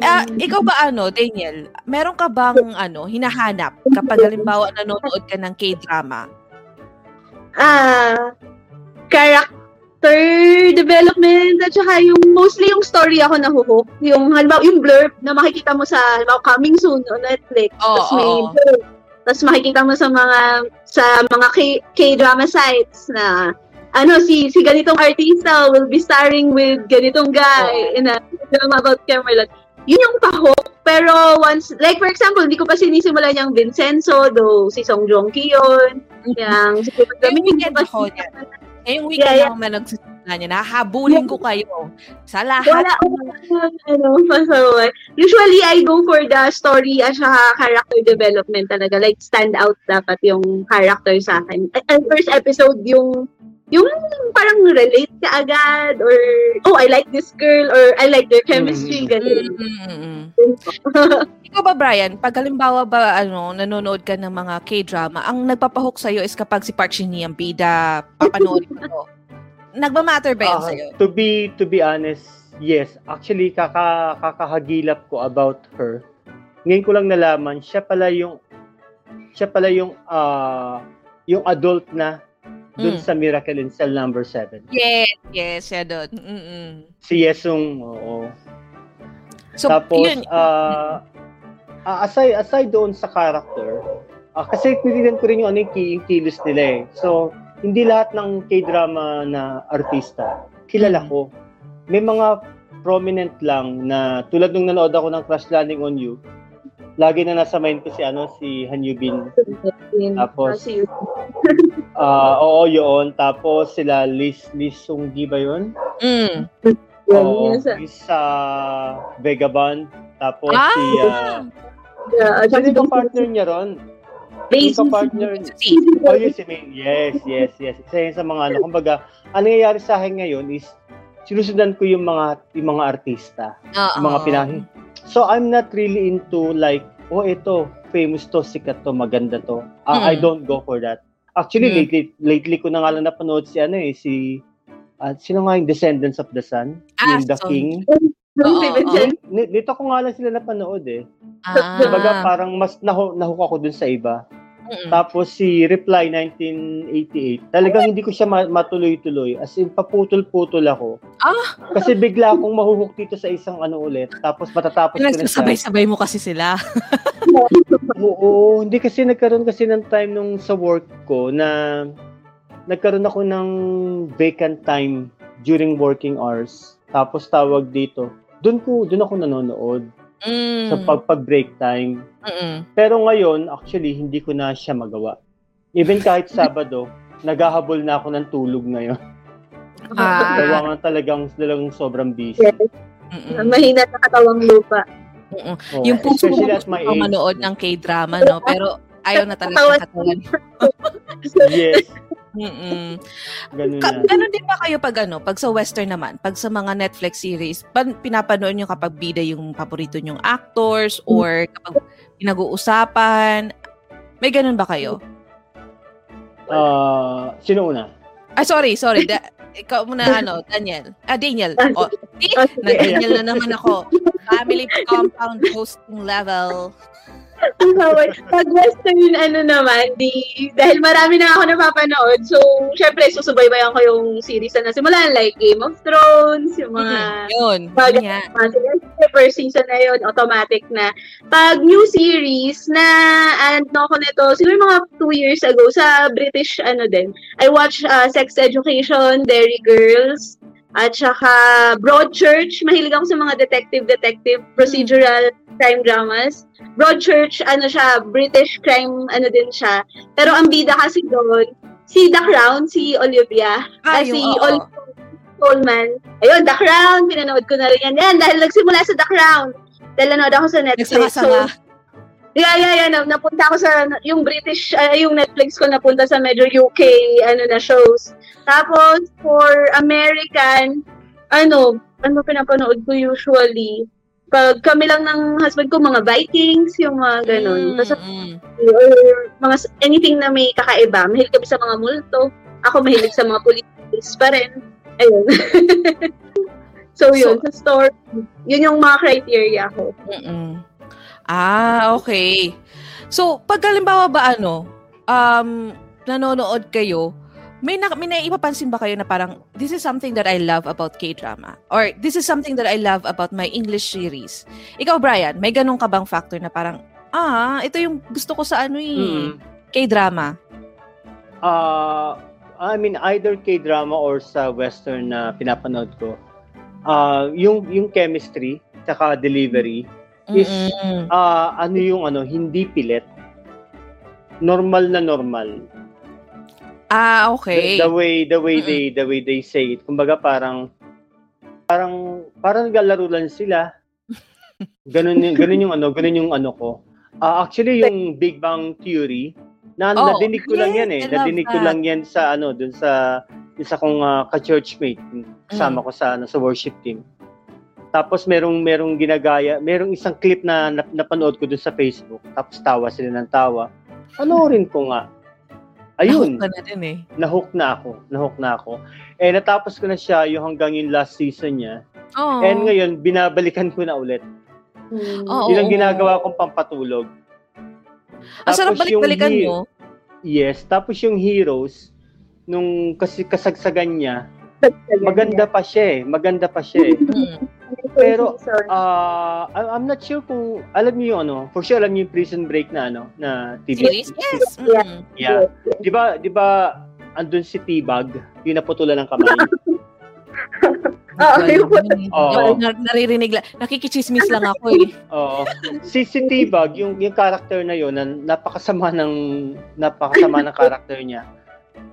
Ah, ikaw ba ano, Daniel, meron ka bang ano, hinahanap kapag halimbawa nanonood ka ng K-drama? ah, character development at saka yung mostly yung story ako nahuhook. Yung halimbawa yung blurb na makikita mo sa halimbawa coming soon on Netflix. Oo, Tapos may oo. blurb. Tapos makikita mo sa mga sa mga K- K-drama sites na ano si si ganitong artista will be starring with ganitong guy in a drama about Camelot. Yun yung pahok. Pero once, like for example, hindi ko pa sinisimulan yung Vincenzo, though si Song Joong Ki yun. Yung, si ako niyan. Ngayong weekend Yeah, yeah. ako man nagsisimula niya. Nahabulin ko kayo. Sa lahat. Wala akong ano. Usually, I go for the story at saka character development talaga. Like, stand out dapat yung character sa akin. At first episode, yung yung parang relate ka agad or oh, I like this girl or I like their chemistry. Mm. Ganun. Mm-mm. Ikaw ba, Brian, pag halimbawa ba, ano, nanonood ka ng mga K-drama, ang nagpapahook sa'yo is kapag si Park Shin-hye ang bida, papanoorin mo. Nagmamatter ba yun Ah, sa'yo? to be to be honest, yes. Actually, kaka, kakahagilap ko about her. Ngayon ko lang nalaman, siya pala yung siya pala yung ah, yung adult na dun Mm. sa Miracle in Cell number 7. Yes, yes, siya doon. Mm-mm. Si Yesung, oo. So, Tapos, yun. ah, ah, aside, aside doon sa character, ah, kasi tinitignan ko rin yung ano yung kilos nila eh. So, hindi lahat ng K-drama na artista, kilala Mm. ko. May mga prominent lang na tulad nung nanood ako ng Crash Landing on You, lagi na nasa mind ko si ano si Han Yubin. Tapos. Ah, oo, yun. Tapos sila Liz Liz Sunggi ba yun? Mm. Oo, yun sa- is sa Vagabond. Tapos Ah! si ah, Yeah, at Sino partner niya ron? Basic. Yung partner, Si. oh, yun si May. Yes, yes, yes. Isa yun sa mga ano. Kumbaga, ang nangyayari sa akin ngayon is, sinusundan ko yung mga yung mga artista, Oo. yung mga pinahi. So, I'm not really into like, oh, ito, famous to, sikat to, maganda to. Ah, Mm. I don't go for that. Actually, Mm. lately, lately ko na nga lang napanood si ano eh, si, ah, sino nga yung Descendants of the Sun? Ah, yung The so- King. Oo, oo. Ni- Dito ko nga lang sila napanood eh. Ah. Kumbaga, parang mas nahu nahook ako dun sa iba. Tapos si Reply 1988, talagang hindi ko siya ma- matuloy-tuloy. As in, paputol-putol ako. Ah! Kasi bigla akong mahuhook dito sa isang ano ulit. Tapos matatapos ko na siya. Pinagsasabay-sabay mo kasi sila. Oo, hindi kasi nagkaroon kasi ng time nung sa work ko na nagkaroon ako ng vacant time during working hours. Tapos tawag dito. Doon ko, doon ako nanonood Mm. sa pag, pag break time. Mm-mm. Pero ngayon, actually, hindi ko na siya magawa. Even kahit Sabado, naghahabol na ako ng tulog ngayon. Ah. Gawa nga talagang, talagang sobrang busy. Yes. Mm-mm. Mahina sa katawang lupa. Oo, Yung puso mo gusto manood ng K-drama, no? Pero ayaw na talaga ng katawan. Yes, Mm-mm. ganun Ka- ganun din ba kayo pag ano, pag sa western naman, pag sa mga Netflix series, pan, pinapanood nyo kapag bida yung paborito nyong actors or kapag pinag-uusapan, may ganun ba kayo? Ah, sino una? Ay, sorry, sorry. Da- ikaw muna, ano, Daniel. Ah, Daniel. O, eh, Ah, na Daniel na naman ako. Family compound hosting level. Okay. Pag western, ano naman, di, dahil marami na ako napapanood, so, syempre, susubaybayan ko yung series na nasimulan, like Game of Thrones, yung mga, Mhm. Yun. Pag- Yun nga. mga first season na yun, automatic na. Pag new series na, ano ko nito, siguro mga two years ago, sa British, ano din, I watched uh, Sex Education, Dairy Girls, at saka Broadchurch. Mahilig ako sa mga detective-detective, procedural crime dramas. Broadchurch, ano siya, British crime, ano din siya. Pero ang bida kasi doon, si The Crown, si Olivia. Ah, Ah, si. Olivia Coleman. Ayun, The Crown, pinanood ko na rin yan. Yan, dahil nagsimula sa The Crown. Dahil nanood ako sa Netflix. Nagsama-sama. yeah, yeah, yeah. Na, napunta ako sa, yung British, ah, yung Netflix ko napunta sa medyo UK, ano na, shows. Tapos, for American, ano, ano pinapanood ko usually? Pag kami lang ng husband ko, mga Vikings, yung mga ganun. Mm, Tapos, mm. or mga anything na may kakaiba. Mahilig kami sa mga multo. Ako mahilig sa mga police pa rin. Ayun. so, yun. sa store, yun yung mga criteria ko. Mm-mm. Ah, okay. So, pag halimbawa ba ano, um, nanonood kayo, may, na, may naipapansin ba kayo na parang, this is something that I love about K-drama? Or this is something that I love about my English series? Ikaw, Brian, may ganun ka bang factor na parang, ah, ito yung gusto ko sa ano eh, Mm. K-drama? Ah, I mean either K-drama or sa western na pinapanood ko. Ah, yung yung chemistry saka delivery is Mm-mm. ah ano yung ano hindi pilit. Normal na normal. Ah, The, okay. the way the way Mm-mm. they the way they say it. Kumbaga parang parang parang naglalaro lang sila. Ganun yung ganun yung ano, ganun yung ano ko. Ah, actually yung Big Bang Theory na Oh, nadinig ko lang yes, yan eh. Nadinig ko lang yan sa ano, dun sa isa kong ah, ka-churchmate Mm. kasama ko sa ano sa worship team. Tapos merong merong ginagaya, merong isang clip na nap- napanood ko dun sa Facebook. Tapos tawa sila ng tawa. Panoorin ko nga. Ayun, Nahook na din eh. nahook na ako. Nahook na ako. Eh, natapos ko na siya yung hanggang yung last season niya. Oh. And ngayon, binabalikan ko na ulit. Oo. Yun ang ginagawa kong pampatulog. Ang sarap balik-balikan he- mo. Yes. Tapos yung heroes, nung kasi kasagsagan niya, maganda pa siya eh. Maganda pa siya eh. Mm. Pero, Ah, I- I'm not sure kung alam niyo yung ano, for sure alam niyo yung Prison Break na ano, na TV. Series? Yes. Mm. Yeah. 'Di ba, 'di ba andun si T-Bag, yung naputulan ng kamay. Oo, yung Oo. Nar- naririnig lang. Nakikichismis lang ako eh. Oo. Si si T-Bag, yung yung character na yun, na napakasama ng napakasama ng character niya.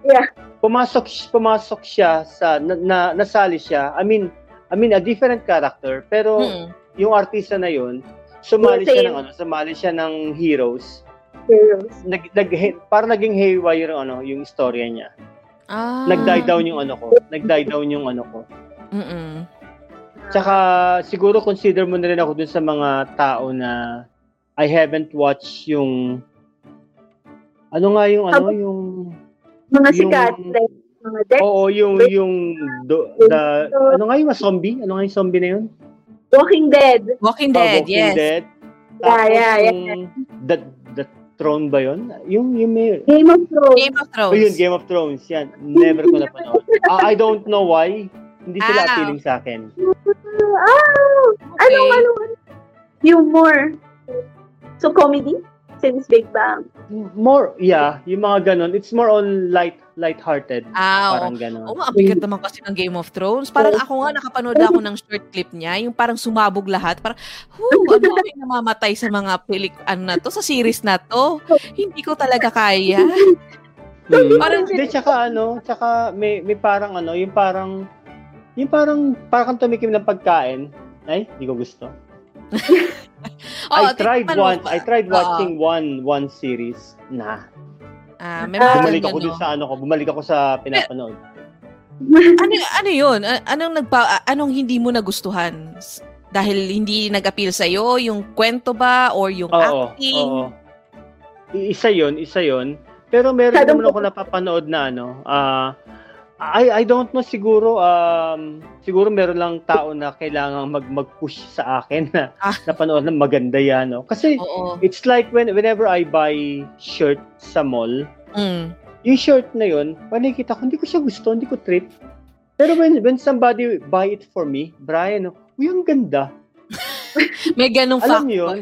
Yeah. Pumasok pumasok siya sa na, na nasali siya. I mean, I mean a different character, pero Mm. yung artista na yun, sumali siya ng ano, sumali siya ng heroes. Heroes. nag, nag, parang naging haywire yung, ano, yung istorya niya. Ah. Nag-die down yung ano ko. Nag-die down yung ano ko. Mm-mm. Tsaka siguro consider mo na rin ako dun sa mga tao na I haven't watched yung ano nga yung ano yung Mga Yung- sikat, like, mga Dex, oo yung yung do, the ano nga yung zombie? Ano nga yung zombie na yun? Walking Dead. Walking Oh, Dead, Walking yes. Dead. Yeah, Tapos yeah, yeah. yung the, the Throne ba yun? Yung yung may Game of Thrones. Game of Thrones. Oh, yun, Game of Thrones. Yan. Never ko napanood. Ah, I don't know why. Hindi sila Ah. appealing sa akin. Ah! Okay. Ano, ano, ano? Humor. So, comedy? Since Big Bang. More, yeah, yung mga ganun. It's more on light, light-hearted. Ah, Parang ganun. Oo nga, ang bigat naman kasi ng Game of Thrones. Parang ako nga, nakapanood ako ng short clip niya, yung parang sumabog lahat. Parang, whoo, ano kami namamatay sa mga pelik, ano na to, sa series na to. Hindi ko talaga kaya. Hmm. Parang- Hindi, tsaka ano, tsaka may, may parang ano, yung parang, yung parang, parang tumikim ng pagkain. Ay, hindi ko gusto. I tried once, I tried watching one, one series. Nah. Ah, may mga Bumalik ako dun no? sa ano ko, bumalik ako sa pinapanood. Ano, ano yun? Anong, nagpa, anong hindi mo nagustuhan? Dahil hindi nag-appeal sa'yo? Yung kwento ba? Or yung Oo, acting? oo. Isa yon isa yon Pero meron Masyadong naman ako napapanood na ano, ah, I, I don't know siguro, um, siguro meron lang tao na kailangan mag, mag-push sa akin na Ah. napanood na maganda yan. No? Kasi Oo. it's like when, whenever I buy shirt sa mall, Mm. yung shirt na yun, panikita ko, hindi ko siya gusto, hindi ko trip. Pero when, when somebody buy it for me, Brian, uy, ang ganda. May ganong Alam factor. yun?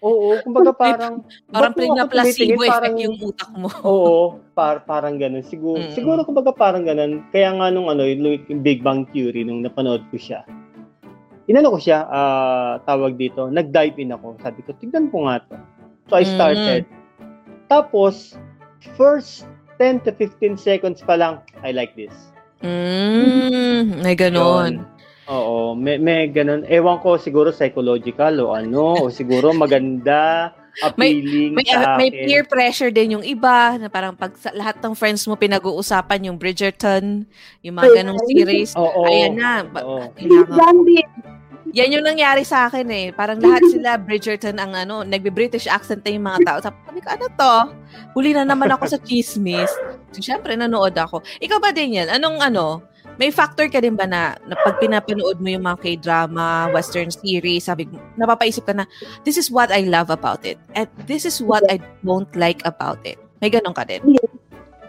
Oo, kumbaga parang, Parang mo na placebo effect Parang- yung utak mo. Oo, par parang ganun. Siguro, Mm. siguro kumbaga parang ganun. Kaya nga nung ano, yung, Big Bang Theory, nung napanood ko siya, inano ko siya, ah, tawag dito, nag-dive in ako. Sabi ko, tignan ko nga to. So I Mm. started. Tapos, first 10 to 15 seconds pa lang, I like this. Mm, may ganon. Yun. Oo, may, may ganun. Ewan ko, siguro psychological o ano, o siguro maganda, appealing May, sa may akin. peer pressure din yung iba na parang pag sa, lahat ng friends mo pinag-uusapan yung Bridgerton, yung mga ganong series. Oo. Ayan na. Ba- Oo. kailangan-. Yan yung nangyari sa akin eh. Parang lahat sila Bridgerton ang ano, nagbe-British accent na yung mga tao. Sabi ko, ano to? Huli na naman ako sa chismis. So, syempre, nanood ako. Ikaw ba din yan? Anong ano? May factor ka din ba na, na pag pinapanood mo yung mga k-drama, western series, sabi, napapaisip ka na, this is what I love about it. And this is what I don't like about it. May ganon ka din.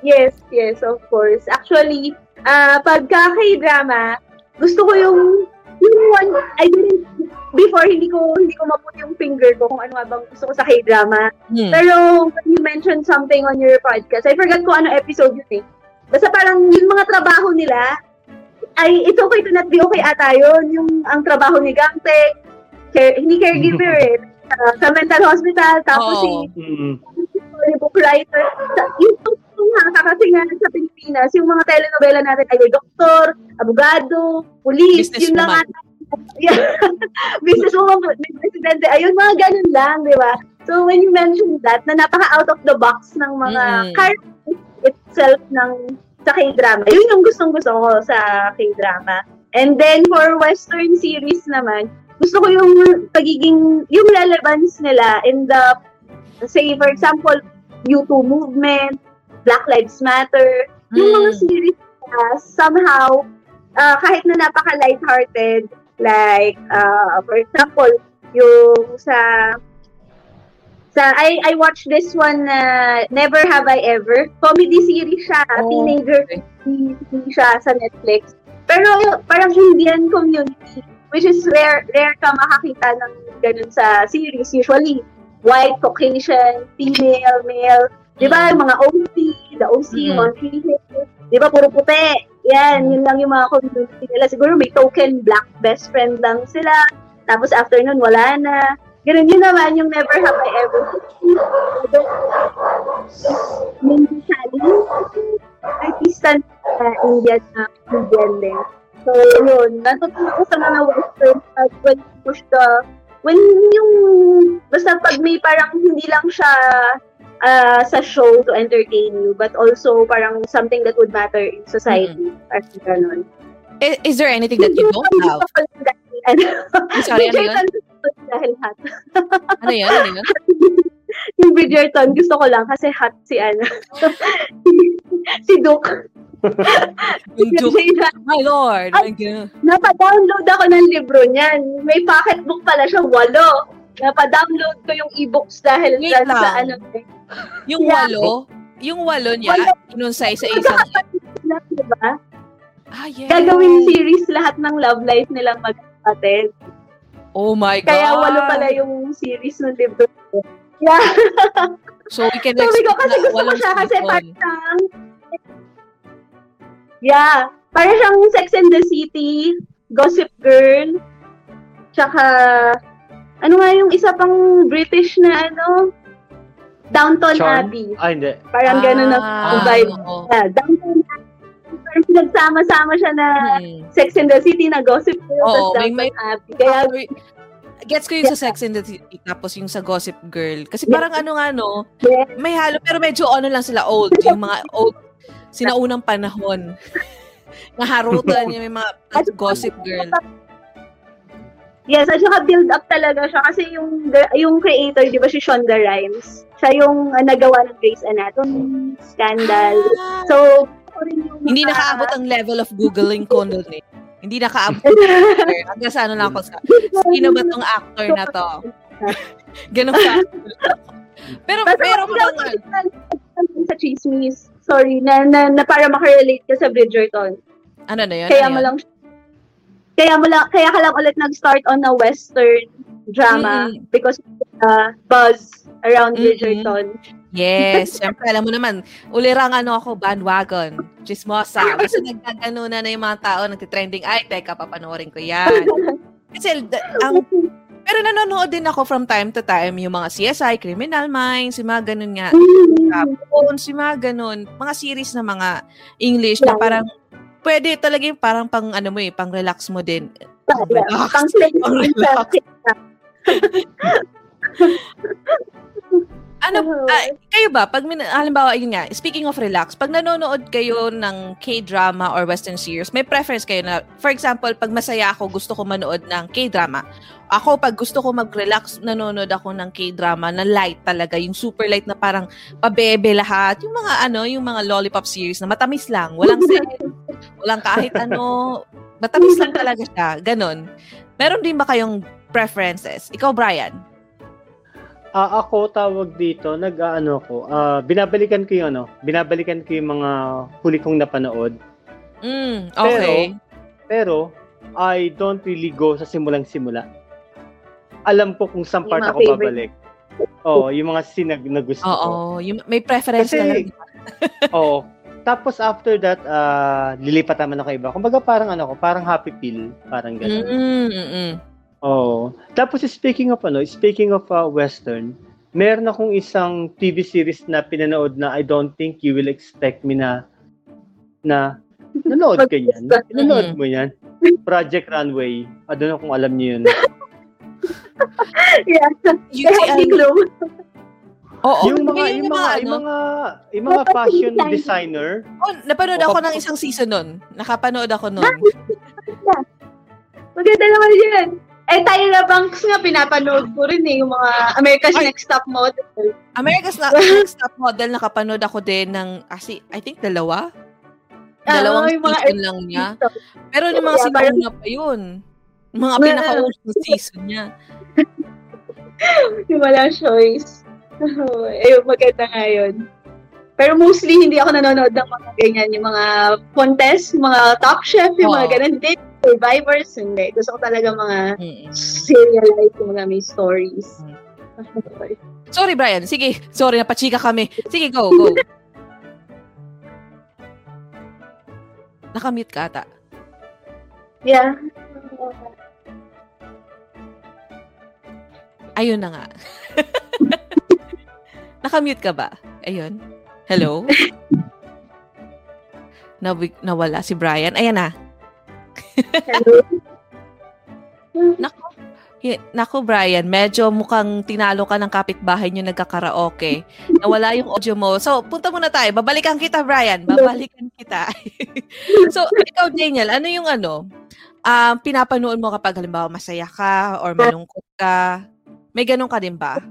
Yes, yes, of course. Actually, ah pagka k-drama, gusto ko yung yung one, I didn't, before, hindi ko, hindi ko maput yung finger ko kung ano bang gusto ko sa k-drama. Hmm. Pero, you mentioned something on your podcast, I forgot ko ano episode yun eh. Basta parang yung mga trabaho nila, ay, it's okay to not be okay ata yun. Yung, ang trabaho ni Gangteng, care, hindi caregiver eh. Ah, sa mental hospital, tapos Oo. si Mm. story book writer. Sa, yung yung haka kasi nga sa Pilipinas, yung mga telenovela natin ay doktor, abogado, pulis, yun lang ata. Yeah. Businesswoman, may presidente, ayun, mga ganun lang, di ba? So, when you mention that, na napaka out of the box ng mga Mm. characters itself ng sa K-drama, yun yung gustong-gusto ko sa K-drama. And then, for Western series naman, gusto ko yung pagiging, yung relevance nila in the, say, for example, U2 movement, Black Lives Matter, yung mga Mm. series na somehow, ah, kahit na napaka-lighthearted, like, uh, for example, yung sa sa I I watched this one na Never Have I Ever. Comedy series siya Oh, teenager okay. siya sa Netflix. Pero parang Indian community which is rare rare ka makakita ng ganun sa series. Usually white Caucasian female male. Di ba yung mga OC the OC Mm. three hairs, di ba puro puti. Yan yun lang yung mga community nila. Siguro may token black best friend lang sila. Tapos after nun wala na Ganun yun naman yung Never Have I Ever. Mindy Sally, artista na Indian na Indian din. So, yun. Natutunan ko sa mga western at when you push the when yung basta pag may parang hindi lang siya uh, sa show to entertain you, but also parang something that would matter in society. Mm-hmm. Parang ganun. Is, is there anything that you don't have? I'm sorry, ano yun? Dahil hot. ano yun? Ano yun? yung Bridgerton, gusto ko lang kasi hot si ano. si Duke. yung Duke. My lord. Napa-download ako ng libro niyan. May pocketbook pala siya, walo. Napa-download ko yung e-books dahil Wait lang. sa ano. Yung Yeah. walo, yung walo niya, Walo. inunsay sa isang... Diba? Ah, yes. Gagawin series lahat ng love life nilang magkapatid. Oh my God. Kaya walo pala yung series ng libro. Yeah. So, we can Sabi ko kasi na gusto ko siya kasi parang Yeah. Para siyang Sex and the City, Gossip Girl, tsaka ano nga yung isa pang British na ano? Downton Charm? Abbey. Ah, hindi. Parang ganun na Ah, vibe. oo. Yeah, Downton Abbey. Parang pinagsama-sama siya na Hmm. Sex and the City na Gossip Girl, Oo, tapos may- may- Abbey. Kaya Gets ko yung sa Sex and the City, tapos yung sa Gossip Girl. Kasi parang ano nga, no? Yeah. May halo, pero medyo ano lang sila old. Yung mga old, sinaunang panahon. Naharutan yung may mga Gossip Girl. Yes, at saka build up talaga siya kasi yung yung creator, 'di ba si Shonda Rhimes. Siya yung uh, nagawa ng Grey's Anatomy, Scandal. Ah, So, hindi nakaabot ang level of Googling ko nun eh. Hindi nakaabot. Hanggang sa ano lang ako sa, sino ba tong actor na to? Ganun ka. Pero, pero lang sa chismis. Sorry, na, na, na para makarelate ka sa Bridgerton. ano na yun? Kaya ano mo yun? lang kaya mo lang kaya ka lang ulit nag-start on a western drama Mm-mm. because of the buzz around Mm-mm. Bridgerton. Yes, syempre, alam mo naman, ulirang ano ako, bandwagon, chismosa. Basta nagkagano na na yung mga tao, nagtitrending, ay, teka, papanoorin ko yan. Kasi, ang, pero nanonood din ako from time to time, yung mga CSI, Criminal Minds, yung mga ganun nga, Bones, yung mga ganun, mga series na mga English na parang, pwede talaga yung parang pang, ano mo eh, pang relax mo din. Relax. pang play Pang relax. Ano, ah, kayo ba, pag, halimbawa, yun nga, speaking of relax, pag nanonood kayo ng K-drama or Western series, may preference kayo na, for example, pag masaya ako, gusto ko manood ng K-drama. Ako, pag gusto ko mag-relax, nanonood ako ng K-drama na light talaga, yung super light na parang pabebe lahat. Yung mga ano, yung mga lollipop series na matamis lang, walang sex, walang kahit ano, matamis lang talaga siya, ganon. Meron din ba kayong preferences? Ikaw, Brian? Ah, ako tawag dito, nag-ano ko, ah, binabalikan ko yung ano, binabalikan ko yung mga huli kong napanood. Mm, okay. Pero, I don't really go sa simulang-simula. Alam ko kung saan part ako favorite. babalik. Oo, yung mga sinag na gusto ko. Oo, yung, may preference Kasi- ka lang. Oo. Tapos after that, ah, lilipat naman ako iba. Kumbaga parang ano ko, parang happy pill, parang gano'n. Mm, mm, mm. Oo. Tapos speaking of ano, speaking of uh, western, meron akong isang TV series na pinanood na I don't think you will expect me na na nanood ka yan. Nanood mo yan. Project Runway. I don't know kung alam niyo yun. yeah. Ano, Klum. oo, yung mga yung yung mga ano, yung mga yung mga fashion designer. oh, napanood ako ng isang season nun. Nakapanood ako nun. Maganda naman yan. Eh, Tyra Banks nga, pinapanood ko rin eh, yung mga America's Ay. Next Top Model. America's na, Next Top Model, nakapanood ako din ng, kasi, I think dalawa? Ah, Dalawang mga season lang niya. Pero yung mga sinauna pa yun. Mga pinaka-unang season niya. Yung wala choice. eh, maganda nga yun. Pero mostly, hindi ako nanonood ng mga ganyan. Yung mga contest, mga top chef, yung mga Oo. ganun. Hindi, survivors, hindi. Gusto ko talaga mga Mm-mm. serial life, yung mga may stories. Sorry, Brian. Sige. Sorry, napachika kami. Sige, go, go. Nakamute ka ata. yeah. Ayun na nga. Nakamute ka ba? Ayun. Hello? Nawi- nawala si Brian. Ayan na. Hello? Hi- Naku, Brian, medyo mukhang tinalo ka ng kapitbahay nyo nagkakaraoke. Nawala yung audio mo. So, punta muna tayo. Babalikan kita, Brian. Babalikan kita. so, ikaw, Daniel, ano yung ano? Um, pinapanood mo kapag halimbawa masaya ka or malungkot ka? May ganun ka din ba?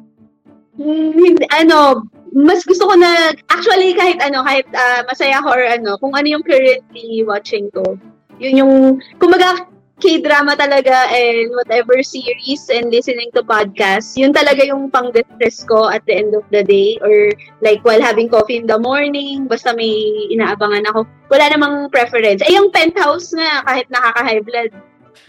Hmm, ano, mas gusto ko na, actually, kahit ano, kahit ah, masaya ko or ano, kung ano yung currently watching ko, yun yung, kumaga, K-drama talaga and whatever series and listening to podcasts, yun talaga yung pang-distress ko at the end of the day or like while having coffee in the morning, basta may inaabangan ako. Wala namang preference. Eh, yung penthouse nga, kahit nakaka-high blood,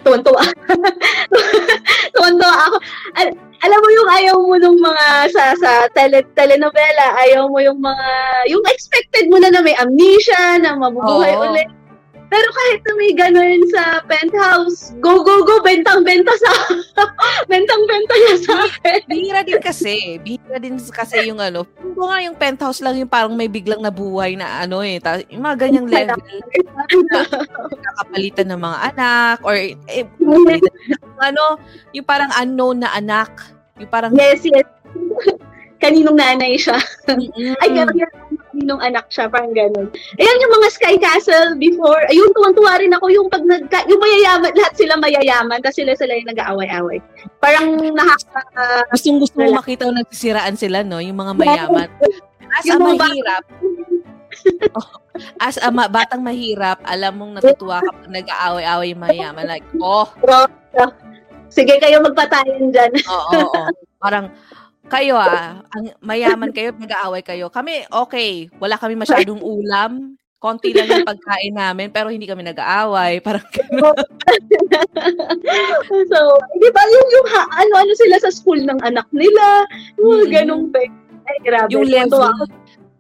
tuwan-tuwa. tuwan-tuwa ako. Al- alam mo yung ayaw mo nung mga sa sa tele, telenovela, ayaw mo yung mga yung expected mo na na may amnesia, na mabubuhay Oo. ulit. Pero kahit na may ganun sa penthouse, go, go, go, bentang-benta sa, bentang-benta niya sa akin. Bihira din kasi. Bihira din kasi yung ano. Kung nga yung penthouse lang yung parang may biglang nabuhay na ano eh. Ta- yung mga ganyang level. Kakapalitan ng mga anak or eh, ano, yung parang unknown na anak. Yung parang yes, yes. Kaninong nanay siya. Mm. Ay, kaya kaninong anak siya, parang ganun. Ayan yung mga Sky Castle before. Ayun, tuwang-tuwa rin ako yung pag nagka, yung mayayaman, lahat sila mayayaman, tapos sila sila yung nag-aaway-away. Parang nakaka, gustong gusto mo makita kung nagsisiraan sila, no? Yung mga mayaman. As a Yung mga mahirap, Oh, as a ma- batang mahirap, alam mong natutuwa kapag nag-aaway-aaway yung mayaman. Like, oh, sige kayo magpatayan dyan. Oo, oo. Parang, kayo ah, ang mayaman kayo, nag-aaway kayo. Kami, okay, wala kami masyadong ulam. Konti lang yung pagkain namin, pero hindi kami nag-aaway. Parang, so, di ba yung, yung ha, ano-ano sila sa school ng anak nila, yung Mm. ganong pe. Ay, grabe. yung level.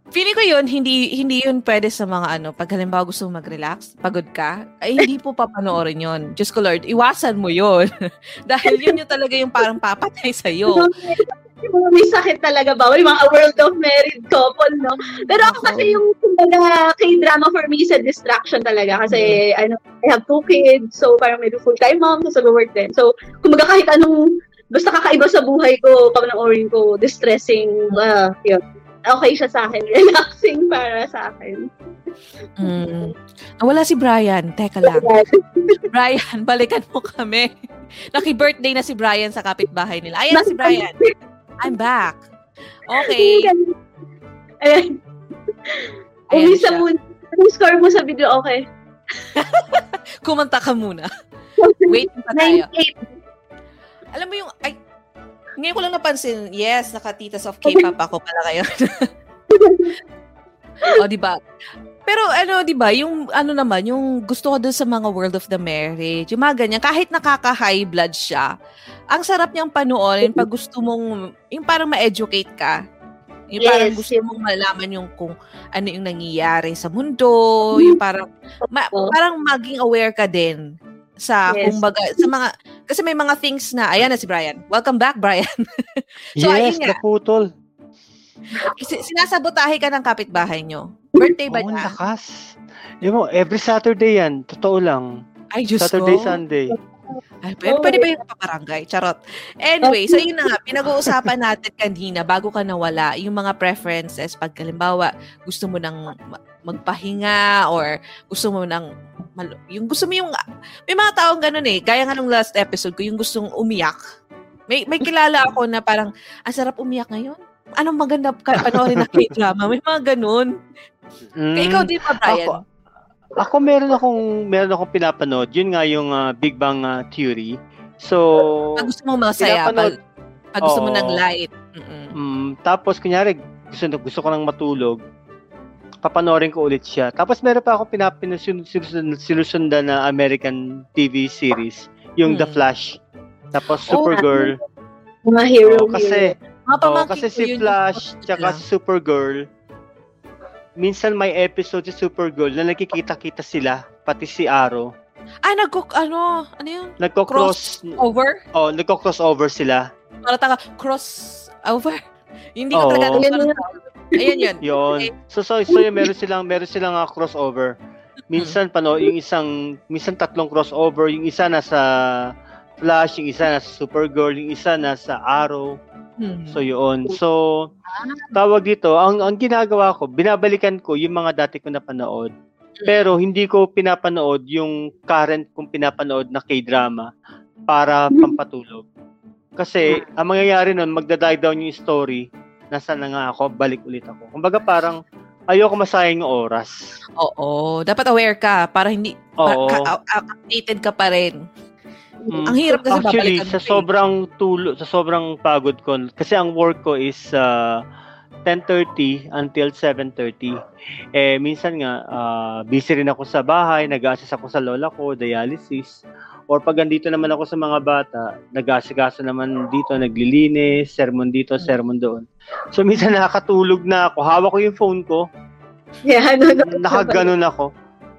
Feeling ko yun, hindi hindi yun pwede sa mga ano, pag halimbawa gusto mo mag-relax, pagod ka, ay hindi po papanoorin yun. Diyos ko Lord, iwasan mo yun. Dahil yun yung talaga yung parang papatay sa'yo. Yung may sakit talaga ba? Yung mga world of married couple, no? Pero ako kasi yung kumbaga K-drama for me is a distraction talaga kasi ano, I have two kids, so parang may full-time mom, so work din. So, kumbaga kahit anong basta kakaiba sa buhay ko, panoorin ko, distressing, ah, yun. Okay siya sa akin. Relaxing para sa akin. Mm. Wala si Brian. Teka lang. Brian, balikan mo kami. Naki-birthday na si Brian sa kapitbahay nila. Ayan na si Brian. I'm back. Okay. Ayan. Ayan Umisa siya. muna. Anong score mo sa video? Okay. Kumanta ka muna. Wait pa tayo. 9-8. Alam mo yung, ay, ngayon ko lang napansin, yes, nakatitas of K-pop ako pala kayo. o, di ba? Pero ano, di ba, yung ano naman, yung gusto ko dun sa mga World of the Marriage, yung mga ganyan, kahit nakaka-high blood siya, ang sarap niyang panoorin pag gusto mong, yung parang ma-educate ka. Yung parang Yes, gusto yes. mong malaman yung kung ano yung nangyayari sa mundo, yung parang, ma- parang maging aware ka din sa Yes. kumbaga sa mga kasi may mga things na ayan na si Brian. Welcome back Brian. So, yes, ayun nga. naputol. Kasi sinasabotahe ka ng kapitbahay nyo. Birthday ba Oo, niya? lakas. Yung mo, every Saturday yan. Totoo lang. Ay, Diyos Saturday, ko. Sunday. Ay, pwede, pwede ba yung paparangay? Charot. Anyway, so yun na nga, pinag-uusapan natin kanina bago ka nawala, yung mga preferences. Pag halimbawa, gusto mo nang ma- magpahinga or gusto mo nang mal- yung gusto mo yung may mga taong ganun eh gaya nga nung last episode ko yung gustong umiyak may may kilala ako na parang ang sarap umiyak ngayon anong maganda ka panoorin na K-drama may mga ganun Mm, Kaya ikaw din pa Brian Ako, ako meron akong meron akong pinapanood. Yun nga yung ah, Big Bang ah, Theory. So, pag gusto mo masaya pag, pag gusto mo Oo. ng light Mm-mm. mm, tapos kunyari gusto gusto ko nang matulog, papanoorin ko ulit siya. Tapos meron pa ako pinapinasinusundan na American TV series, yung The Hmm. Flash. Tapos Oh, Supergirl. Mga hero, Oo, kasi mga Pamangkin kasi ko si yun Flash tsaka si Supergirl, minsan may episode si Supergirl na nakikita-kita sila, pati si Arrow. ah nagko ano ano yun Nagko-cross, over oh, nagko-cross over sila. para taga cross over hindi ko Oo. talaga alam yun. ayun yun Yon. Okay. So so so yun, meron silang meron silang ah, crossover. Minsan pano yung isang minsan tatlong crossover, yung isa nasa Flash, yung isa nasa Supergirl, yung isa nasa Arrow. Hmm. So yun. So tawag dito, ang ang ginagawa ko, binabalikan ko yung mga dati ko napanood. Pero hindi ko pinapanood yung current kong pinapanood na K-drama para pampatulog. Kasi ang mangyayari nun, magda-die down yung story. Nasaan na nga ako, balik ulit ako. Kumbaga parang ayoko masayang yung oras. Oo. Dapat aware ka para hindi Oo. ka- ka- updated ka pa rin. Mm. Ang hirap kasi Actually, babalikan sa sobrang tulo, sa sobrang pagod ko, kasi ang work ko is uh, 10.30 until 7.30. Eh, minsan nga, ah, busy rin ako sa bahay, nag-assist ako sa lola ko, dialysis. Or pag andito naman ako sa mga bata, nag-asikaso naman dito, naglilinis, sermon dito, Hmm. sermon doon. So, minsan nakakatulog na ako. Hawak ko yung phone ko, Yeah, ano, no, nakaganon ako.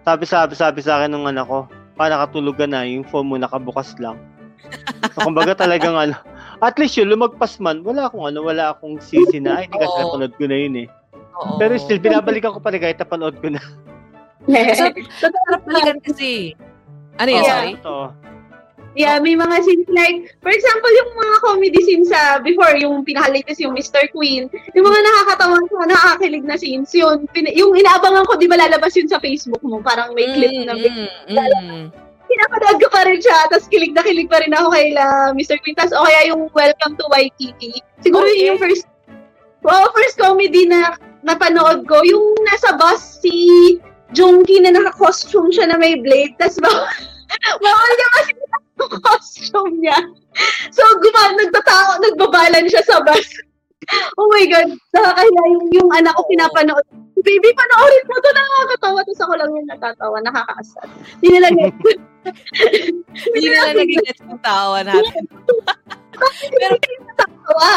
Sabi sabi sabi sa akin ng anak ko, pa nakatulog ka na, yung phone mo nakabukas lang. So, kumbaga talagang ano, at least yun, lumagpas man, wala akong ano, wala akong sisi na, ay, hindi kasi Oo. napanood ko na yun eh. Oo. Pero still, binabalikan ko pa rin kahit napanood ko na. Sa- Sarap balikan kasi. Ano yun, Yeah. sorry? Ito. Yeah, may mga scenes like, for example, yung mga comedy scenes sa before, yung pinaka-latest yung Mr. Queen, yung mga nakakatawa ko, nakakakilig na scenes, yun, pin- yung inaabangan ko, di ba lalabas yun sa Facebook mo, parang may clip na Mm, mm. pinapanood ko pa rin siya, tapos kilig na kilig pa rin ako kay la Mr. Queen, tapos o kaya yung Welcome to Waikiki. Siguro Okay. yun yung first, wow, first comedy na napanood ko, yung nasa bus si Jongki na naka-costume siya na may blade, tapos bawal, bawal niya kasi costume niya. So, guma, nagtatao, nagbabalan siya sa bus. Oh my God, nakakahiya yung, yung anak ko pinapanood. Baby, panoorin mo to, nakakatawa. Tapos ako lang yung natatawa, nakakaasar. Hindi nila. Hindi na lang naging gets yung tawa natin. Pero Tawa.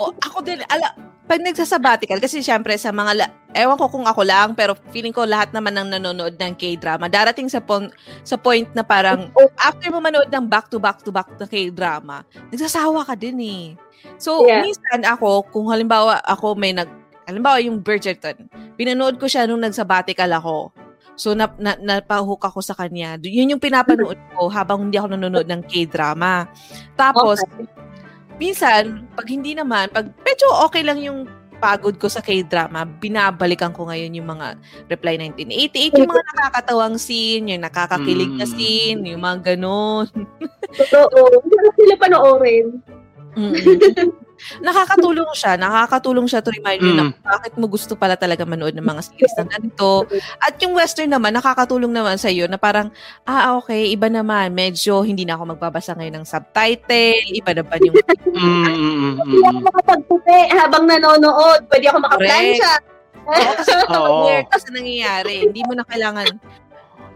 oh, ako din, ala, pag nagsasabbatical, kasi syempre sa mga, la- ewan ko kung ako lang, pero feeling ko lahat naman ng nanonood ng K-drama, darating sa, pon- sa point na parang, after mo manood ng back-to-back-to-back na K-drama, nagsasawa ka din eh. So, Yeah. minsan ako, kung halimbawa ako may nag, halimbawa yung Bridgerton, pinanood ko siya nung nagsabbatical ako. So, na, na, napahook ako sa kanya. Yun yung pinapanood ko habang hindi ako nanonood ng K-drama. Tapos, Okay. Minsan, pag hindi naman, pag medyo okay lang yung pagod ko sa K-drama, binabalikan ko ngayon yung mga Reply 1988, yung mga nakakatawang scene, yung nakakakilig na Mm. scene, yung mga ganun. Totoo. Hindi na sila panoorin. Mm. nakakatulong siya, nakakatulong siya to remind you na Mm. bakit mo gusto pala talaga manood ng mga series na ganito. At yung western naman, nakakatulong naman sa iyo na parang, ah, okay, iba naman, medyo hindi na ako magbabasa ngayon ng subtitle, iba naman yung Mm, mm, mm, Hindi ako mm. makapagputi habang nanonood. Pwede ako makaplansya. Oo, kasi Oo. aware ka sa nangyayari. Hindi mo na kailangan.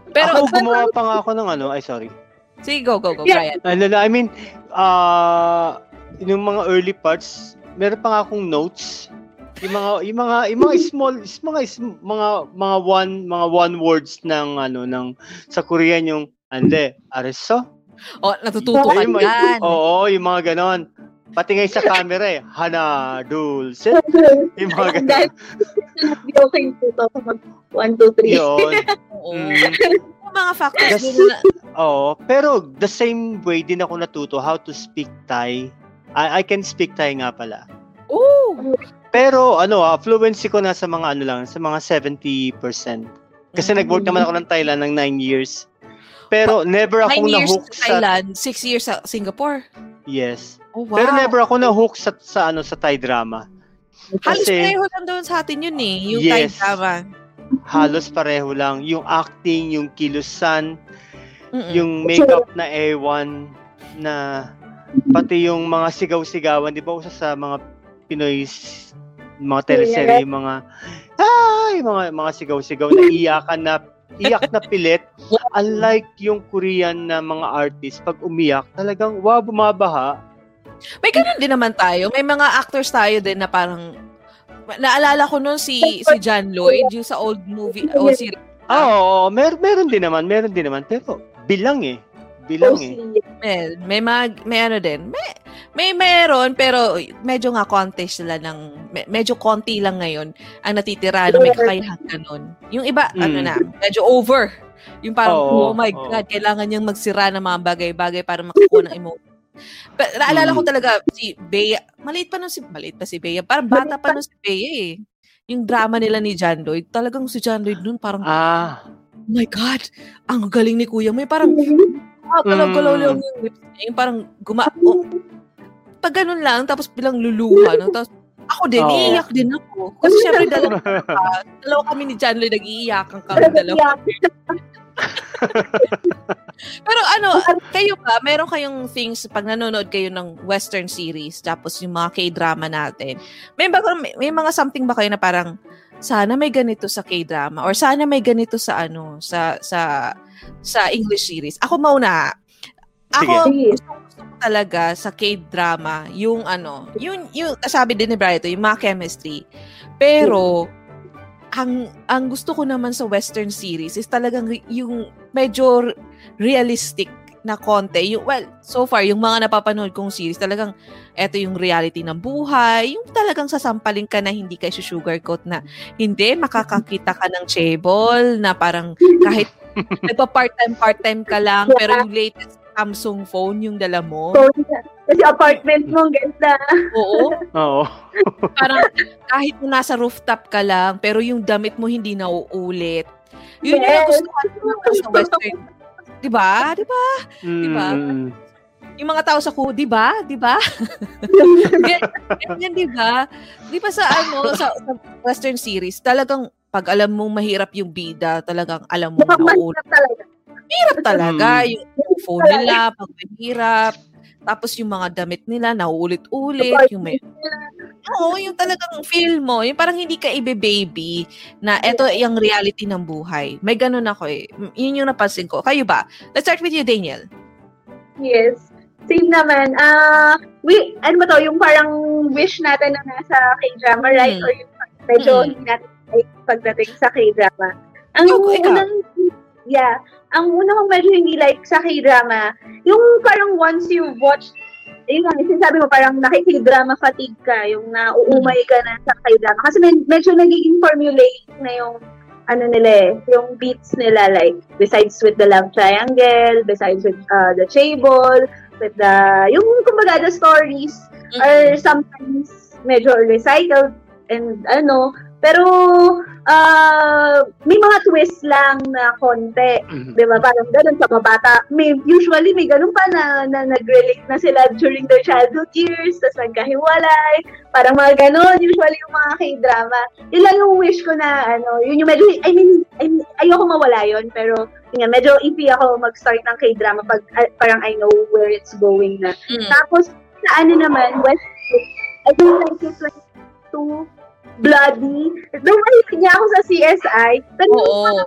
Pero, ako, gumawa pa nga ako ng ano, ay sorry. sige, go, go, go, Yeah. Brian. Ano I mean, ah, yung mga early parts, meron pa nga akong notes. Yung mga yung mga yung mga small is mga is, mga mga one mga one words ng ano ng sa Korean yung ande areso. Oh, natututo ka Yung dyan. Oo, yung mga ganon. Pati nga sa camera eh, hana dulce. Yung mga ganon. Dahil hindi okay po to kapag 1, 2, 3. Yun. Oo. Mm. Yung mga factors din na, Oo, pero the same way din ako natuto how to speak Thai. I, I can speak Thai nga pala. oh, Pero ano ah, fluency ko na sa mga ano lang, sa mga 70%. Kasi Mm. nag-work naman ako ng Thailand ng 9 years. Pero never nine akong years na-hook sa Thailand, six years sa Singapore. Yes. Oh, wow. Pero never ako na-hook sa, sa ano sa Thai drama. Halos kasi- pareho lang doon sa atin yun eh. Yung Yes. Thai drama. Halos pareho lang. Yung acting, yung kilusan, Mm-mm. yung makeup na ewan na pati yung mga sigaw-sigawan, di ba usa sa mga Pinoy mga teleserye, yung mga ay, mga mga sigaw-sigaw na iyakan na iyak na pilit. Unlike yung Korean na mga artist, pag umiyak, talagang wow, bumabaha. May ganun din naman tayo. May mga actors tayo din na parang naalala ko noon si si John Lloyd yung sa old movie o series. Ah, oo, mer meron din naman, meron din naman, pero bilang eh. Bilang eh. May, may mag may ano din. May may meron pero medyo nga konti sila ng me- medyo konti lang ngayon ang natitira na may kakayahan ganun. Yung iba ano Mm. na, medyo over. Yung parang, Oo, oh, my oo. God, kailangan niyang magsira ng mga bagay-bagay para makakuha ng emotion. Pero naalala ko Mm. talaga, si Bea, maliit pa nun si, maliit pa si Bea, parang bata pa nun si Bea eh. Yung drama nila ni John Lloyd, talagang si John Lloyd nun parang, Ah. oh my God, ang galing ni Kuya. May parang, ah, galaw-galaw Mm. lang yung lips niya. Yung parang guma... Oh, pag ganun lang, tapos bilang luluha. No? Tapos ako din, Oo. iiyak din ako. Kasi syempre, dalawa, dalawa kami ni John Lloyd, nag-iiyakan kami dalawa. Pero ano, kayo ba, meron kayong things, pag nanonood kayo ng western series, tapos yung mga K-drama natin, may, ba, may, may mga something ba kayo na parang, sana may ganito sa K-drama or sana may ganito sa ano sa sa sa English series. Ako mauna. Ako gusto, gusto ko talaga sa K-drama yung ano, yung yung sabi din ni Brian yung mga chemistry. Pero ang ang gusto ko naman sa western series is talagang yung medyo realistic na konti. Yung, well, so far, yung mga napapanood kong series, talagang eto yung reality ng buhay, yung talagang sasampalin ka na hindi ka sugarcoat na hindi, makakakita ka ng chable na parang kahit nagpa-part-time, part-time ka lang, pero yung latest Samsung phone yung dala mo. Kasi apartment mo, ang ganda. Oo. Oo. Parang kahit na nasa rooftop ka lang, pero yung damit mo hindi nauulit. Yun yung Yes. gusto ko sa western. Diba? Diba? Diba? Mm. Yung mga tao sa kuho, di ba? Di ba? Ganyan, di ba? Di ba sa ano, sa, sa western series, talagang pag alam mong mahirap yung bida, talagang alam mo na mahirap talaga. Mahirap talaga. Mm. Yung phone nila, pag mahirap. Tapos yung mga damit nila, nauulit-ulit. Yung may, oo, yung talagang feel mo. Yung parang hindi ka ibe-baby na eto yung reality ng buhay. May ganun ako eh. Yun yung napansin ko. Kayo ba? Let's start with you, Daniel. Yes. Same naman. Ah, we, ano ba to, yung parang wish natin na nasa K-drama, right? Mm. Or yung medyo Mm. hindi natin pagdating sa K-drama. Ang unang, yeah, ang una kong medyo hindi like sa K-drama, yung parang once you watch, yun nga, sinasabi mo parang nakik-drama fatigue ka, yung nauumay ka na sa K-drama. Kasi med- medyo nagiging formulaic na yung ano nila eh, yung beats nila like besides with the love triangle, besides with uh, the chable, with the yung kumbaga the stories are sometimes medyo recycled and ano, pero uh, may mga twist lang na konti. Mm. Di ba? Parang ganun sa mga bata. May, usually, may ganun pa na, na nag-relate na sila during their childhood years, tapos nagkahiwalay. Parang mga ganun, usually yung mga k-drama. Yun lang yung wish ko na, ano, yun yung medyo, I mean, I mean ayoko mawala yun, pero yun nga, medyo iffy ako mag-start ng k-drama pag ah, parang I know where it's going na. Mm. Tapos, sa ano naman, West, I like too bloody. Mahilig niya ako sa CSI, pero Oo.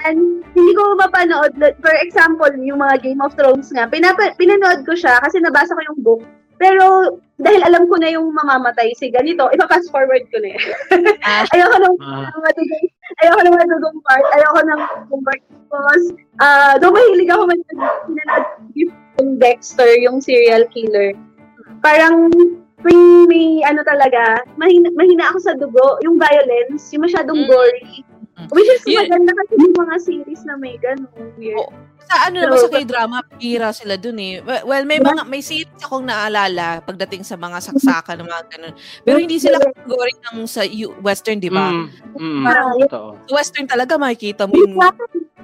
And hindi ko mapanood. For example, yung mga Game of Thrones nga, pinapa, pinanood ko siya kasi nabasa ko yung book. Pero dahil alam ko na yung mamamatay si ganito, ipa-fast forward ko na yun. Ah. ayoko nang Ah. matugong, ayoko nang matugong part, ayoko nang matugong part. Because, uh, though mahilig ako man pinanood yung Dexter, yung serial killer. Parang may, may ano talaga, mahina, mahina ako sa dugo, yung violence, yung masyadong Mm. gory. Mm. Which is Yun- maganda kasi yung mga series na may ganun. Weird. Oo. Sa ano naman sa K-drama, pira sila dun eh. Well, may mga may series akong naalala pagdating sa mga saksakan ng mga ganun. Pero hindi sila category ng sa U- western, di ba? Mm. Mm. Parang, Totoo. Sa western talaga makikita mo yung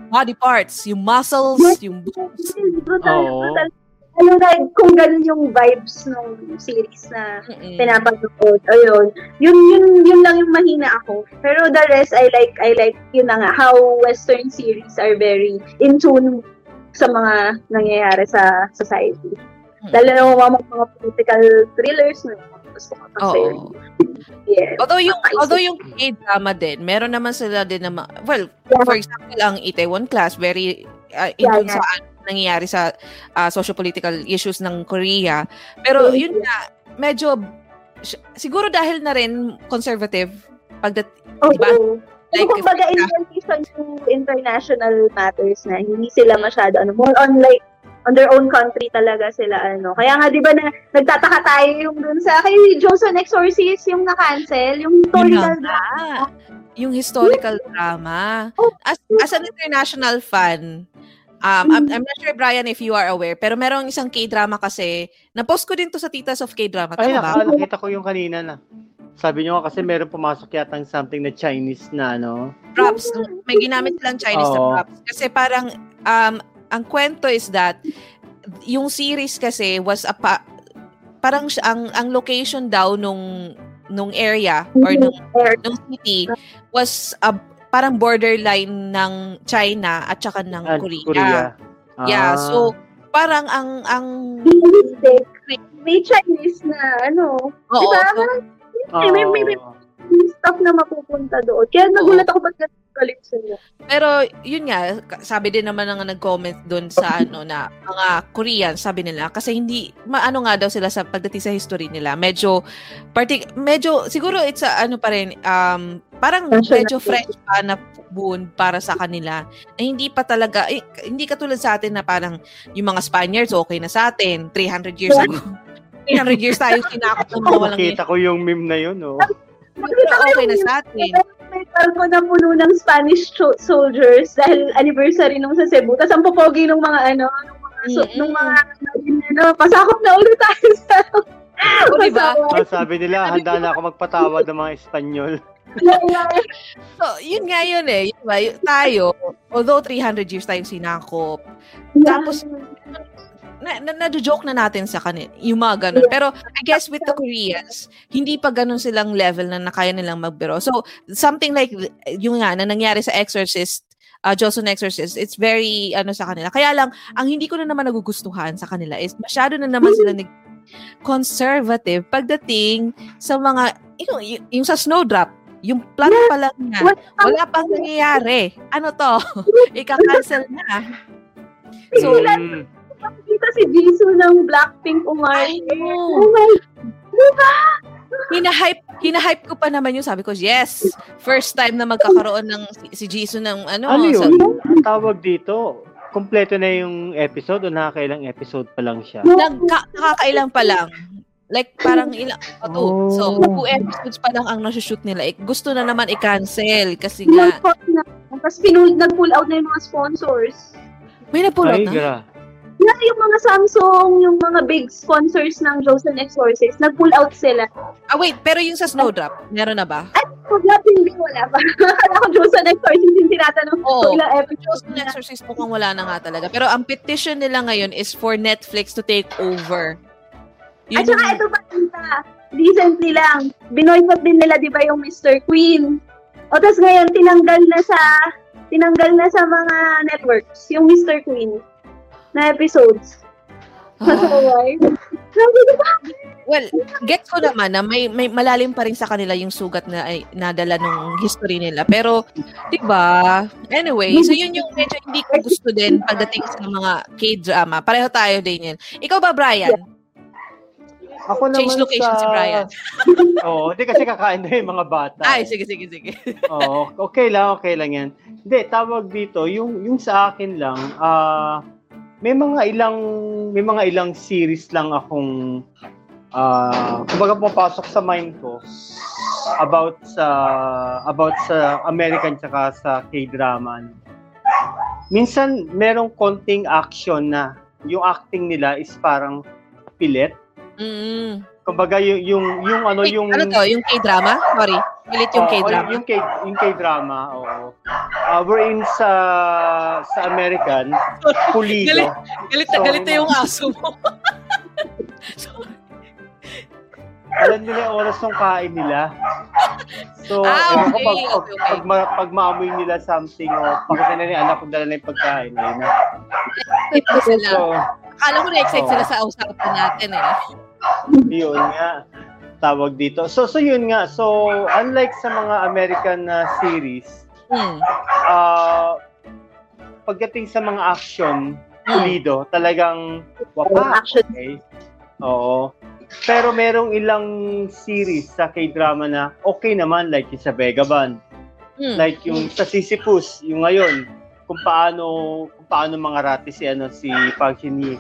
body parts, yung muscles, yung boobs. brutal, brutal. Ayun, like, kung ganun yung vibes ng series na Mm-mm. pinapanood. Ayun. Yun, yun, yun lang yung mahina ako. Pero the rest, I like, I like, yun na nga, how Western series are very in tune sa mga nangyayari sa society. Mm. Lalo na mga, mga political thrillers na gusto ko kasi. Yes. Although yung Makaisip. although yung K-drama din, meron naman sila din na ma- well, Yeah. for example, ang Itaewon Class very uh, in Yeah, tune sa ano nangyayari sa uh, socio-political issues ng Korea. Pero yun nga, medyo si- siguro dahil na rin conservative pagdat Oo. diba? Like, Like, kumbaga, if- in relation to international matters na hindi sila masyado, ano, more on like, on their own country talaga sila ano. Kaya nga 'di ba na, nagtataka tayo yung dun sa kay Johnson Exorcist yung na-cancel, yung historical Yun na nga. Yung historical drama. As, as an international fan, um, I'm, I'm not sure, Brian, if you are aware, pero merong isang K-drama kasi, na-post ko din to sa Titas of K-drama. Ay, naka, nakita ko yung kanina na. Sabi nyo kasi meron pumasok yata something na Chinese na ano. props. May ginamit silang Chinese na Oo. props. Kasi parang, um, ang kwento is that, yung series kasi was a pa- parang ang ang location daw nung nung area or nung nung city was a, parang borderline ng China at saka ng Ah, Korea. Yeah, Ah. so parang ang ang Realistic. May Chinese na ano. oo, diba? so, may- may- may-. May stuff na mapupunta doon. Kaya nagulat ako ba't galit sila. Pero yun nga, sabi din naman ng nag-comment doon sa ano na mga Korean, sabi nila kasi hindi maano nga daw sila sa pagdating sa history nila. Medyo partic medyo siguro it's a, ano pa rin um parang medyo fresh pa na boon para sa kanila. Na hindi pa talaga eh, hindi katulad sa atin na parang yung mga Spaniards okay na sa atin 300 years ago. 300 years tayo kinakot ng mga walang Nakita ko yung meme na yun, oh. Pero okay na sa atin. May barko na puno ng Spanish soldiers dahil anniversary nung sa Cebu. Tapos ang popogi nung mga ano, nung mga, so, nung mga ano, pasakop na ulo tayo sa O, diba? Pasaway. So, sabi nila, handa na ako magpatawad ng mga Espanyol. So, yun nga yun eh. Yun ba? Tayo, although 300 years tayong sinakop, Tapos, na, na, na-joke na natin sa kanila, yung mga ganun. Pero, I guess with the Koreans, hindi pa ganun silang level na nakaya nilang magbiro. So, something like, yung nga, na nangyari sa Exorcist, uh, Johnson Exorcist, it's very, ano sa kanila. Kaya lang, ang hindi ko na naman nagugustuhan sa kanila is, masyado na naman sila nag conservative pagdating sa mga, yung, yung, yung sa Snowdrop, yung plot pa lang niya, wala pang nangyayari. Ano to? Ika-cancel na. So, Mm. Nakita si Jisoo ng Blackpink know. Oh my hinahype hinahype ko pa naman yung sabi ko yes first time na magkakaroon ng si, si Jisoo ng ano, Ano sa- yun? Ang tawag dito, kompleto na yung episode o nakakailang episode pa lang siya? nagka, nakakailang pa lang like parang ilang oh, two. so two episodes pa lang ang nasushoot nila eh, gusto na naman i-cancel kasi nga Tapos pinul, nag-pull out na yung mga sponsors. may na-pull out Ay, na gra. Yeah, yung mga Samsung, yung mga big sponsors ng Johnson Exorcist, nag-pull out sila. ah wait pero yung sa Snowdrop meron na ba Wala, hindi, wala pa. Akala ko Johnson Exorcist yung tinatanong ko Oo. ilang episodes Johnson na. Exorcist mukhang wala na nga talaga pero ang petition nila ngayon is for Netflix to take over Yun At saka yung- ito pa, tita, recently lang, binoycott din nila, di ba, yung Mr. Queen. O, tapos ngayon, tinanggal na sa, tinanggal na sa mga networks, yung Mr. Queen na episodes. Ah. Well, get ko naman na may, may malalim pa rin sa kanila yung sugat na ay, nadala nung history nila. Pero, di ba? Anyway, so yun yung medyo hindi ko gusto din pagdating sa mga K-drama. Pareho tayo din yan. Ikaw ba, Brian? Ako naman Change location sa... si Brian. Oo, hindi kasi kakain na yung mga bata. Ay, eh. sige, sige, sige. Oo, okay lang, okay lang yan. Hindi, tawag dito, yung, yung sa akin lang, ah may mga ilang may mga ilang series lang akong ah kumbaga pumapasok sa mind ko about sa about sa American tsaka sa K-drama. Minsan merong konting action na yung acting nila is parang pilit. Mm. Kumbaga yung yung, yung ano Wait, yung ano to? Yung K-drama? Sorry. Pilit yung K-drama. Yung, K, yung K-drama, oo. Uh, we're in sa sa American, pulido. Galit, galit na So, galit na yung aso mo. Alam nila yung oras ng kain nila. So, Ah, ewan ko, okay, pag, pag, okay, okay. pag, ma- pag maamoy nila something o pakita na ni anak kung dala na yung pagkain. Ayun na. Excited pa sila. So, Akala ko na-excite Oo. sila sa usapan natin eh. Yun nga. Tawag dito. So, so yun nga. So, unlike sa mga American na series, Hmm. ah pagdating sa mga action, pulido, talagang wapak. Action. Okay. Oo. Pero merong ilang series sa K-drama na okay naman like yung sa Vagabond, Hmm. like yung sa Sisyphus, yung ngayon. kung paano kung paano mga rati si ano si Park Shin.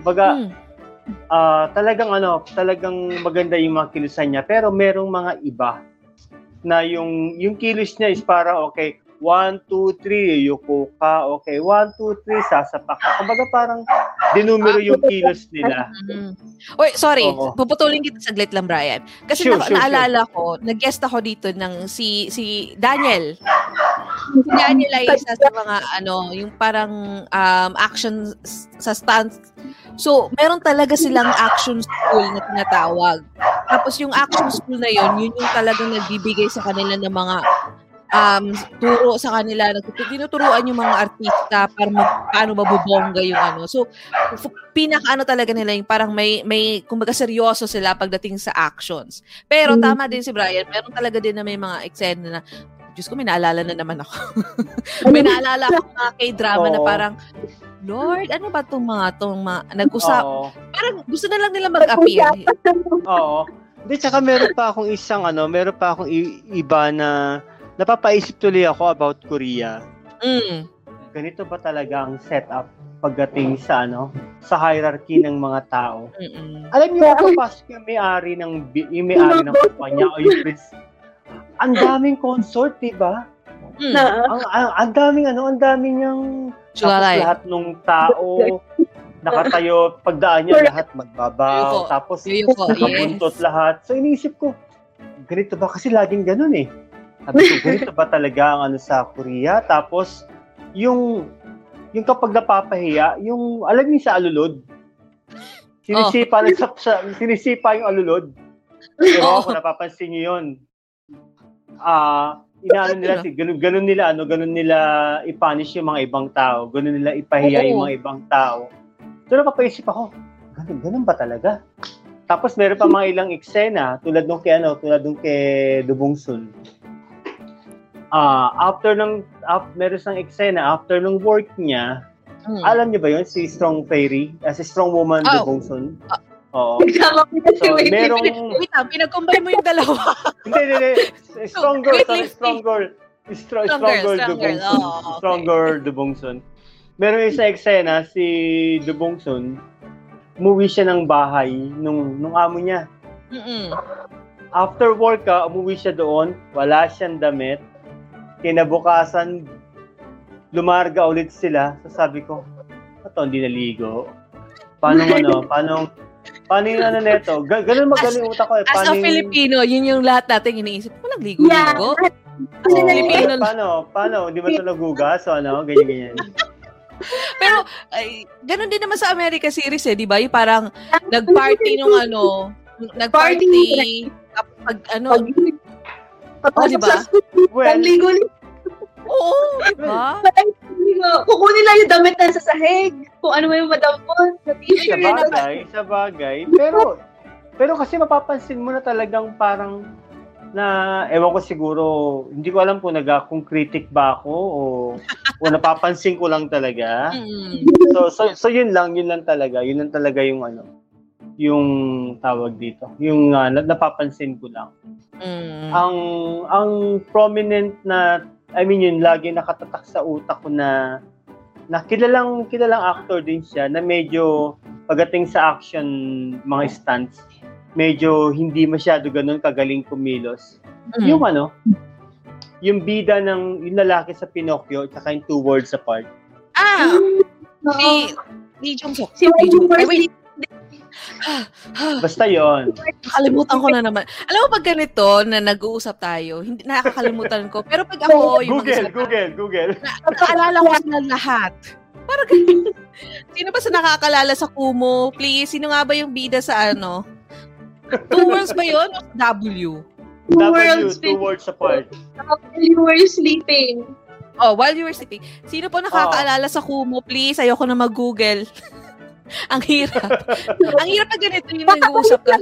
Baga, Hmm. Ah, talagang ano, talagang maganda yung mga kilusan niya pero merong mga iba na yung yung kilos niya is para okay, 1 2 3 yuko ka, okay, 1 2 3 sasapak ka. Kumbaga parang dinumero yung kilos nila. Mm. Oy, sorry, Oo. puputulin kita saglit lang, Brian. Kasi Sure, na- sure, naalala ko, nag-guest ako dito ng si si Daniel. Si Daniel ay isa sa mga ano, yung parang um, action sa stunts. So, meron talaga silang action school na tinatawag. Tapos yung action school na yun, yun yung talagang nagbibigay sa kanila ng mga um, turo sa kanila. Tinuturuan yung mga artista para mag, paano mabubongga yung ano. So, pinaka ano talaga nila yung parang may may kumbaga seryoso sila pagdating sa actions. Pero Mm. tama din si Brian, meron talaga din na may mga eksena na Diyos ko, may naalala na naman ako. may naalala ako mga k-drama na Oo. parang, Lord, ano ba itong mga, itong mga, nag-usap, Oo. parang gusto na lang nila mag-appear. Oo. Hindi, tsaka meron pa akong isang ano, meron pa akong i- iba na napapaisip tuloy ako about Korea. Mm. Ganito ba talaga ang setup pagdating sa ano, sa hierarchy ng mga tao? Mm-mm. Alam niyo kung papasok yung may-ari ng yung may-ari ng kumpanya o yung prince. Ang daming consort, 'di ba? Mm. Na, Ang, ang, ang daming ano, ang daming yung tapos Sulalay. lahat ng tao nakatayo, pagdaan niya lahat magbabaw, Yuko. tapos Yuko, nakabuntot yes. lahat. So iniisip ko, ganito ba? Kasi laging ganun eh. Sabi ko, ganito ba talaga ang ano sa Korea? Tapos, yung, yung kapag napapahiya, yung, alam niyo sa alulod, sinisipa, sa, sa, sinisipa yung alulod. Ewan ko kung napapansin niyo yun. Ah, inaano nila, si, ganun, ganun nila, ano, ganun nila i-punish yung mga ibang tao. Ganun nila ipahiya yung Oo. mga ibang tao. So, napapaisip ako, ganun, ganun ba talaga? Tapos meron pa mga ilang eksena tulad nung kay ano, tulad nung kay Dubong Sun. Ah, after ng af, meron siyang eksena after nung work niya, Mm. alam niyo ba 'yun si Strong Fairy, as si Strong Woman Oh. Dubong Sun? Oo. Kasama ko na si So, Wait. merong Wait lang, pinag-combine mo yung dalawa. hindi, hindi, hindi. Strong girl, sorry, strong girl. Strong, Strong strong girl, strong girl. Oh, okay. Strong girl, Dubong Sun. Meron isa eksena si Dubong Sun, umuwi siya ng bahay nung, nung amo niya. Mm-mm. After work ka, umuwi siya doon, wala siyang damit. Kinabukasan, lumarga ulit sila. So sabi ko, ito hindi naligo. Paano ano, paano, paano yung ano neto? Ga- ganun magaling utak ko eh. As a Paano yung- Filipino, yun yung lahat natin iniisip. Walang Yeah. ligo-ligo. Kasi Oo. Filipino- paano, paano, hindi ba ito nagugas? O ano, ganyan, ganyan. Pero, ay, ganun din naman sa America series eh, di ba? Yung parang nag-party nung ano, nag-party, tapos pag ano, Pag, Oh, Tapos di ba? sa school, Well, ang ligo-ligo. Oo, di ba? Kukunin lang yung damit na sa sahig. Kung ano may madampon. Sa sa t-shirt. bagay, sa bagay. Pero, pero kasi mapapansin mo na talagang parang na, ewan ko siguro, hindi ko alam kung nag kung critic ba ako o, o napapansin ko lang talaga. Mm. So, so, so yun lang, yun lang talaga. Yun lang talaga yung ano, yung tawag dito. Yung na- napapansin ko lang. Mm. ang ang prominent na I mean yun lagi nakatatak sa utak ko na na kilalang kilalang actor din siya na medyo pagdating sa action mga stunts medyo hindi masyado ganun kagaling kumilos. Mm. Yung ano yung bida ng yung lalaki sa Pinocchio at saka yung two worlds apart. Ah, Oo. si, Jong Suk. Si Lee Basta yon. nakalimutan ko na naman. Alam mo pag ganito na nag-uusap tayo, hindi nakakalimutan ko. Pero pag ako, yung Google, Google, Google. Nakaalala ko sila lahat. Parang ganun. Sino ba sa nakakalala sa Kumo? Please, sino nga ba yung bida sa ano? Two worlds ba yun? W? Two W, worlds two words apart. You were sleeping. Oh, while you were sleeping. Sino po nakakaalala sa Kumo? Please, ayoko na mag-google. Ang hirap. Ang hirap pag ganito yung nag-uusap ka.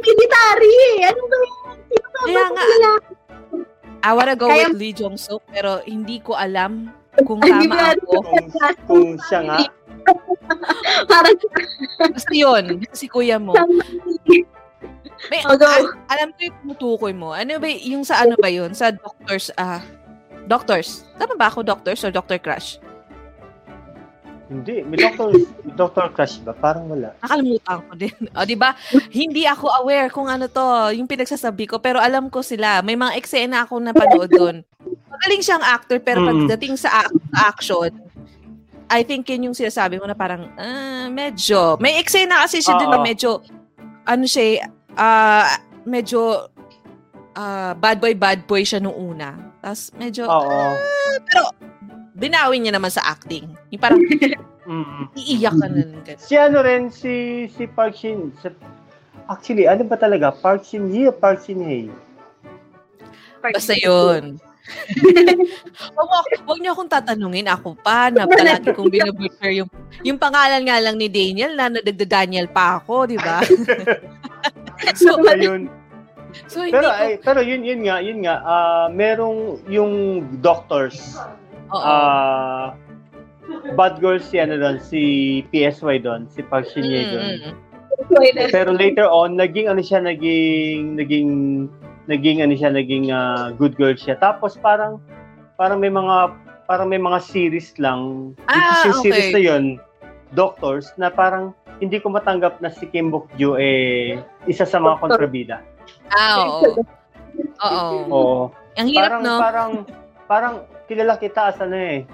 Military! Ano ba yun? Kaya nga. I wanna go Kaya- with Lee Jong Suk, pero hindi ko alam kung tama ako. Kung, kung siya nga, Parang Basta yun, si kuya mo. May, Oh, go. a- alam ko yung tumutukoy mo. Ano ba, yung sa ano ba yun? Sa doctors, ah, Doctors. Tama ba ako, Doctors or Doctor Crush? Hindi, may doctor, may doctor crush ba? Parang wala. Nakalimutan ko din. O, di ba? Hindi ako aware kung ano to, yung pinagsasabi ko, pero alam ko sila. May mga eksena ako napanood doon. Magaling siyang actor, pero Mm. pagdating sa, ac- sa action, I think yun yung sinasabi mo na parang, ah, medyo. May eksena kasi siya doon na Oo. medyo, ano siya, ah, medyo, ah, bad boy, bad boy siya nung una. Tapos medyo, Oo. pero binawi niya naman sa acting. Yung parang, Mm. iiyak ka na. Si ano rin, si, si Park Shin. Si, actually, ano ba talaga? Park Shin Hye o Park Shin Hye? Basta yun. Huwag mo, huwag niyo akong tatanungin. Ako pa, na palagi kong binabutcher yung, yung pangalan nga lang ni Daniel, na nadagda Daniel pa ako, di ba? so, Ayun. so, Pero, ko, ay, pero yun, yun nga, yun nga, ah, merong yung doctors. Ah, bad girl si ano doon, si PSY doon, si Park Shin Hye doon. Pero later on, naging ano siya, naging, naging, naging ano siya, naging ah, good girl siya. Tapos parang, parang may mga, parang may mga series lang, which is Ah, yung series okay. na yun, Doctors, na parang hindi ko matanggap na si Kim Bok Joo eh, isa sa mga kontrabida. Ah, oo. Oo. Oo. Ang hirap, parang, no? parang, parang kilala kita as ano eh,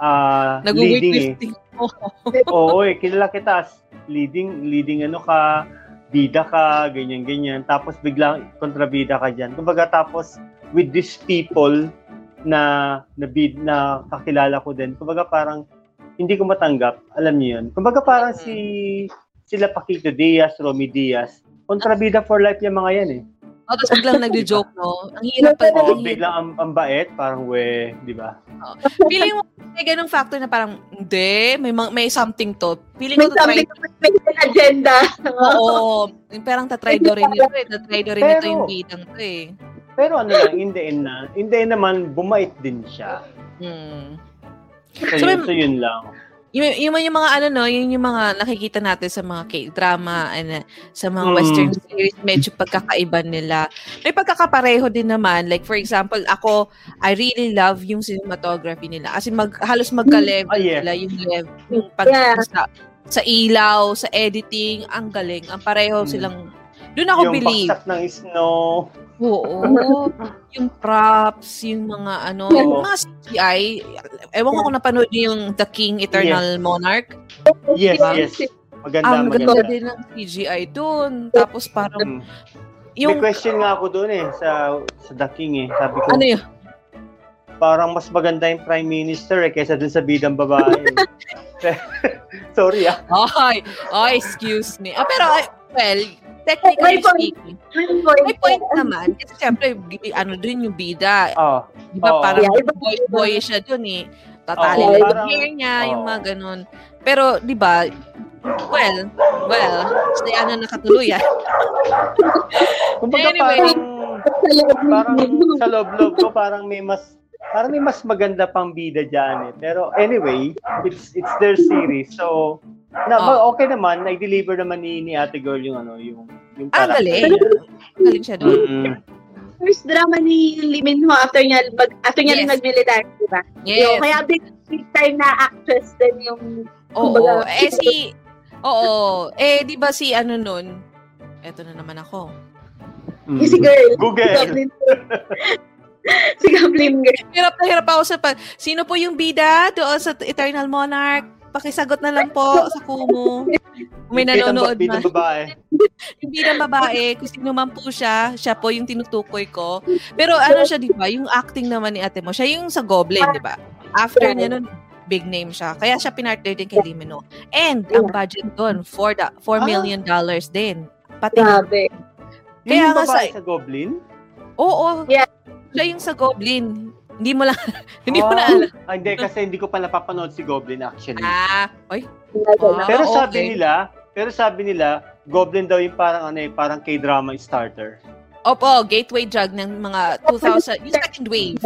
ah, leading eh. Oo. Eh, kilala kita as leading, leading ano ka, bida ka, ganyan-ganyan. Tapos biglang kontrabida ka dyan. Kumbaga tapos with these people na na bid na kakilala ko din. Kumbaga parang hindi ko matanggap. Alam niyo yun. Kumbaga parang Mm. si sila Paquito Diaz, Romy Diaz. Kontrabida for life yung mga yan eh. Oh, tapos biglang nagjo-joke, no? Ang hirap pa. Ang hirap. biglang ang, ang bait, parang we, di ba? Feeling mo, may ganung factor na parang, hindi, may, may something to. Feeling May ko, try something, may agenda. Oo. Parang tatry do rin ito eh. Tatry do rin ito Pero- yung bidang to eh. Pero ano lang, in the end na, in the end naman, bumait din siya. Hmm. So, So, yun, so yun lang. Yung, yung, yung mga ano no, yun yung mga nakikita natin sa mga K-drama and uh, sa mga Mm. western series, medyo pagkakaiba nila. May pagkakapareho din naman. Like for example, ako, I really love yung cinematography nila. As in, mag, halos magka-level Ah, yes. nila yung level, yung pag, Yeah. sa, sa ilaw, sa editing, ang galing. Ang pareho Mm. silang, doon ako yung believe. baksak ng snow. Oo. yung props, yung mga ano, yung mga CGI. Ewan ko kung napanood niyo yung The King Eternal Monarch. Yes, Diba? yes. Maganda, Ang ganda maganda. din ng CGI doon. Tapos parang Mm. yung May question nga ako doon eh, sa, sa The King eh. Sabi ko, ano yun? parang mas maganda yung Prime Minister eh, kaysa dun sa bidang babae. Sorry ah. Ay, ay, excuse me. Ah, pero, well, technically May point. speaking, may point naman. Kasi syempre, ano din yung bida. Oh, Di ba Oo. parang Yeah, iba- boy-boy siya doon eh. Tatali Oo, lang yung hair niya, yung oo. mga ganun. Pero, di ba, well, well, si ano nakatuloy ah. kumbaga Anyway. parang, parang sa loob-loob ko, parang may mas, parang may mas maganda pang bida dyan eh. Pero anyway, it's it's their series. So, na, Oh. okay naman, na-deliver naman ni, ni ate girl yung ano, yung, yung Ah, galing. Galing siya doon. Mm-mm. First drama ni Lee Min Ho after niya, pag, after niya Yes. nag-military, di ba? Yes. Yung, kaya big, big time na actress din yung Oo. Kumbaga- Eh si Oo. Eh di ba si ano nun? Eto na naman ako. Mm. si girl. Google. Goblin. si Goblin girl. Hirap na hirap ako sa pag... Sino po yung bida doon sa Eternal Monarch? Pakisagot na lang po sa Kumu. Kung may Bidang- nanonood bidang man. babae. Yung bidang babae, kung sino man po siya, siya po yung tinutukoy ko. Pero ano siya, di ba? Yung acting naman ni ate mo, siya yung sa Goblin, di ba? After niya nun, big name siya. Kaya siya pinartner din kay Limino. And ang budget doon, for the, 4 Ah. million dollars din. Pati Grabe. Kaya yung nga babae sa- sa Goblin? Oo. Yeah. Siya yung sa Goblin. Hindi mo lang, hindi mo Ah, na alam. ah, hindi, kasi hindi ko pa napapanood si Goblin actually. Ah, oy. Grabe. pero ah, sabi okay. nila, pero sabi nila, Goblin daw yung parang ano eh, parang K-drama starter. Opo, gateway drug ng mga 2000, yung second wave.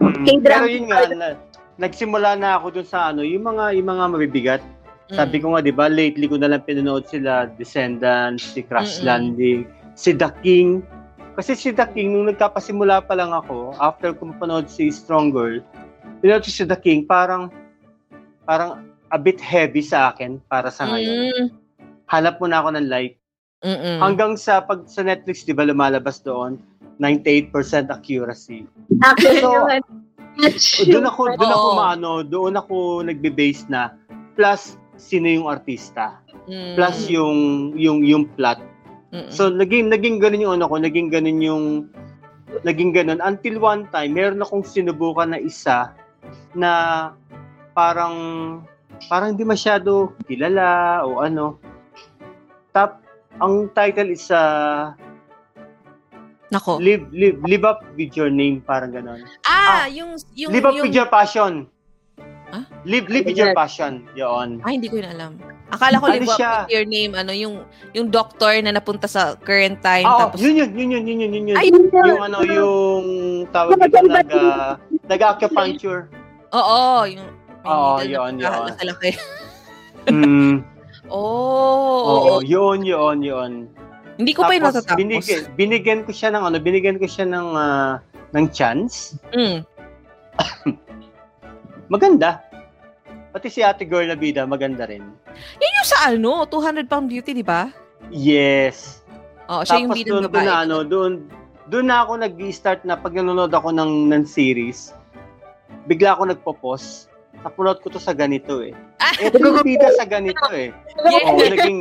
Mm. K-drama. Pero yun nga, na, nagsimula na ako dun sa ano, yung mga yung mga mabibigat. Sabi ko nga, di ba, lately ko na lang pinanood sila, Descendants, si Crash Mm-mm. Landing, si The King, Kasi si The King, nung nagkapasimula pa lang ako, after ko mapanood si Strong Girl, pinood ko si The King, parang, parang a bit heavy sa akin para sa ngayon. Mm. Hanap muna ako ng light. Mm-mm. Hanggang sa pag sa Netflix, di ba lumalabas doon, 98% accuracy. Actually, So. Doon ako, doon ako maano, doon ako nagbe-base na plus sino yung artista, Mm. plus yung yung yung plot. Mm-mm. So naging naging ganun yung ano ko, naging ganun yung naging ganun until one time meron akong sinubukan na isa na parang parang hindi masyado kilala o ano. Tap ang title is uh, Nako. live, live, live up with your name, parang ganon. Ah, yung yung live up yung with your passion. Ah? Live, live with your passion. Yun. Ay, hindi ko yun alam. Akala ko Ano live siya? with your name, ano, yung yung doctor na napunta sa current time, Oo, tapos, yun yun, yun yun, yun yun, yun yun. Ay, yung ano, yung tawag dito, nag, uh, nag-acupuncture. oo, yung, Oo, needle yun, na yun. nakalaki. mm, Oh, oo, yun, yun, yun. Hindi ko pa yun Tapos, natatapos. binigyan, binigyan ko siya ng ano, binigyan ko siya ng ah, ng chance. Mm. Maganda. Pati si Ate Girl na bida, maganda rin. Yan yung sa ano, 200 pound beauty, di ba? Yes. Oo, siya yung bidang doon, babae. doon na, ano, doon, doon na ako nag-start na pag nanonood ako ng, ng series, bigla ako nagpo-pause. Napulot ko to sa ganito eh. Ito yung bida sa ganito eh. Yes. Oo, naging,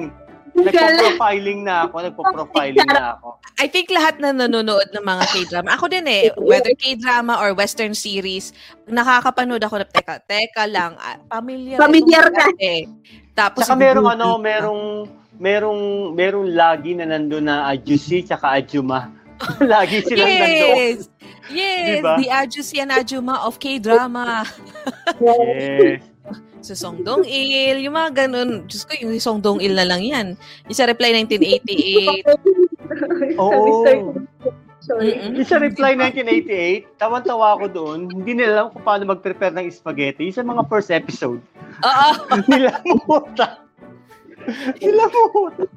nagpo-profiling na ako, nagpo-profiling na ako. I think lahat na nanonood ng mga K-drama, ako din eh, whether K-drama or western series, nakakapanood ako na, teka, teka lang, ah, familiar. Familiar itong eh. Tapos, Saka merong ano, ka. merong, merong, merong lagi na nandun na Ajusi tsaka Ajuma. lagi silang nandun. Yes! Yes! Diba? The Ajusi and Ajuma of K-drama. Yes. So, Song Dong Il, yung mga ganun. Diyos ko, yung Song Dong Il na lang yan. Yung sa Reply 1988. Oo. Sorry. Mm-mm. Yung sa Reply 1988, tawan-tawa ako doon. Hindi nila alam kung paano mag-prepare ng spaghetti. Yung sa mga first episode, Oo. nilamutan. nilamutan.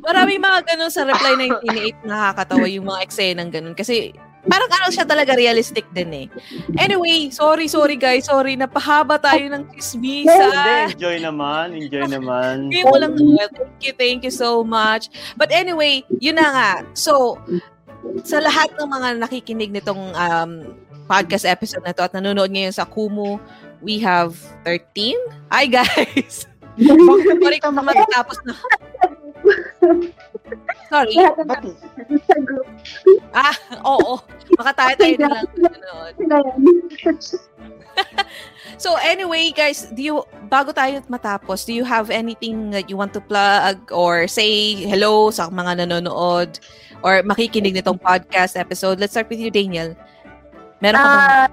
Maraming mga ganun sa Reply 1988 nakakatawa yung mga eksenang ganun. Kasi parang ano siya talaga realistic din eh. Anyway, sorry, sorry guys. Sorry, napahaba tayo ng Hindi, chismisa. enjoy naman. Enjoy naman. Ngayon ko lang well, thank you, thank you so much. But anyway, yun na nga. So, sa lahat ng mga nakikinig nitong um, podcast episode na to at nanonood ngayon sa Kumu, we have 13. Hi guys! Sorry kung matatapos na. Sorry. Lahat ng sa group. Ah, oo. Baka tayo tayo na lang. So anyway, guys, do you bago tayo matapos, do you have anything that you want to plug or say hello sa mga nanonood or makikinig nitong podcast episode? Let's start with you, Daniel. Meron ka bang Ah,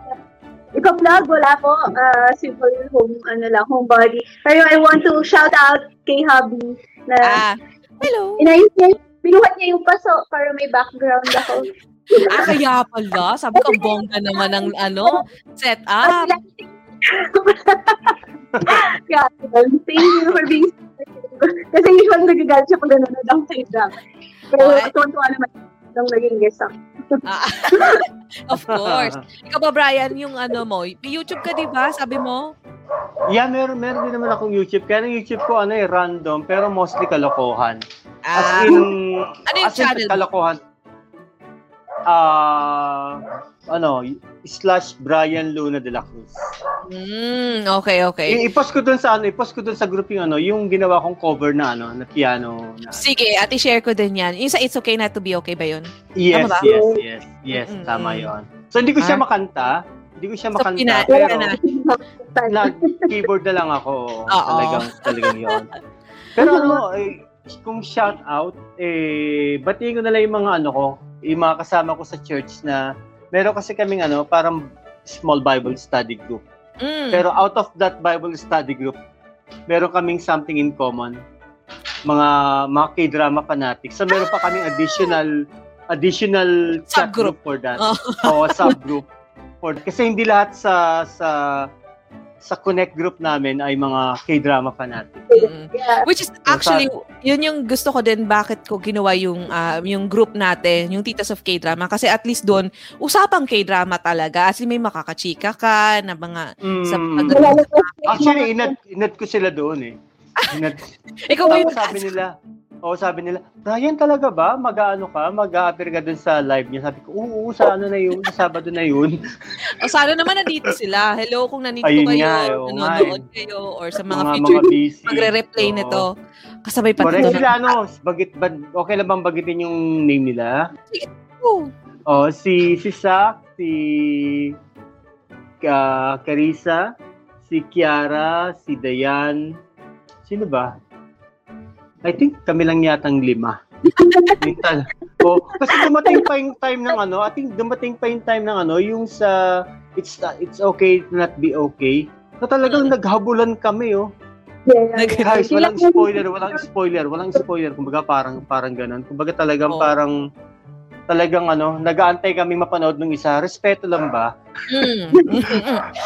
ikaw vlog, wala po. Ah, simple home, ano lang, homebody. Pero I want to shout out kay Hubby na Ah, hello. inayos niya, binuhat niya yung paso para may background ako. Ah, kaya pala. Sabi ko, bongga naman ng ano, set up. Yeah, thank you for being Kasi usually nagagalit siya pag nanonood ako sa drama. Pero Oh, eh. tuwan-tuwa naman nung naging guest ako. Ah, of course. Ikaw ba, Brian, yung ano mo, may YouTube ka, di ba? Sabi mo? Yeah, meron, meron din naman akong YouTube. Kaya ng YouTube ko, ano eh, random, pero mostly kalokohan. Ah, As in, Ano yung as in channel kalokohan. Ah, ano, slash Brian Luna de la Cruz. mm, okay, okay. I- I-post ko dun sa ano, i-post ko dun sa group yung ano, yung ginawa kong cover na ano, na piano. Na, Sige, ate share ko din yan. Yung sa It's Okay Not To Be Okay ba yun? yes, tama ba? yes, yes, yes, Mm-mm. tama yon. So hindi ko siya Ah. makanta, hindi ko siya So, makanta, pina- pero pina- nag-keyboard na lang ako. Oo. Talagang, talagang yon. Pero ano, eh, kung shout out, eh, batiin ko na lang yung mga ano ko, yung mga kasama ko sa church na, meron kasi kaming ano, parang small Bible study group. Mm. Pero out of that Bible study group, meron kaming something in common. Mga mga K-drama fanatics. So meron pa kaming additional additional chat Subgroup. group for that. Oh. Oo, subgroup. For, kasi hindi lahat sa sa sa connect group namin ay mga K-drama fanatic. Mm. Yeah. Which is actually, yun yung gusto ko din bakit ko ginawa yung ah, yung group natin, yung Titas of K-Drama. Kasi at least doon, usapang K-Drama talaga. As in, may makakachika ka na mga sa Mm. pag- na po. Actually, inad, inad ko sila doon eh. Inad, Ikaw ba yung Tapos sabi nila, Oo, sabi nila, Brian talaga ba? Mag-ano ka? Mag-a-appear ka dun sa live niya. Sabi ko, oo, sa ano na yun, sa Sabado na yun. O sana naman nandito sila. Hello kung nandito Ayun kayo, nga, oo nga nanonood eh. kayo, or sa mga, mga, busy. magre-replay Oo. nito. Kasabay pa Correct sila, ano, bagit, ba, okay lang bang bagitin yung name nila? Oh, Oh, si, si Sak, si ka Carissa, si Kiara, si Dayan, sino ba? I think kami lang yatang lima. Mental. Oh, kasi dumating pa yung time ng ano, I think dumating pa yung time ng ano, yung sa it's it's okay to not be okay. Na talagang naghabulan kami, oh. Yeah, yeah, yeah. Guys, walang po- spoiler, walang spoiler, walang spoiler. Kumbaga parang parang ganun. Kumbaga talagang Oo. parang talagang ano, nag-aantay kami mapanood ng isa. Respeto lang ba? mm.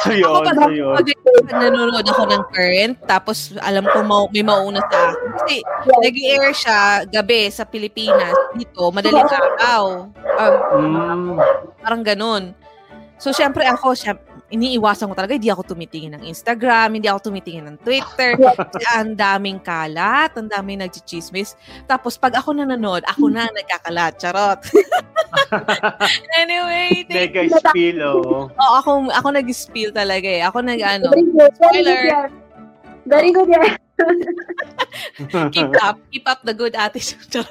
So yun, Ako so yun. pag, nanonood ako ng current, tapos alam ko mau, may mauna sa akin. Kasi nag-air siya gabi sa Pilipinas. Dito, madaling araw. Um, Mm, parang ganun. So, syempre ako, syempre, iniiwasan ko talaga, hindi ako tumitingin ng Instagram, hindi ako tumitingin ng Twitter. Ang daming kalat, ang daming nagchichismis. Tapos, pag ako nanonood, ako na nagkakalat. Charot. anyway, thank mega spill, oh. oh, ako, ako nag-spill talaga eh. Ako nag, ano, Very good. Very Spoiler. Very good yan. keep up, keep up the good attitude.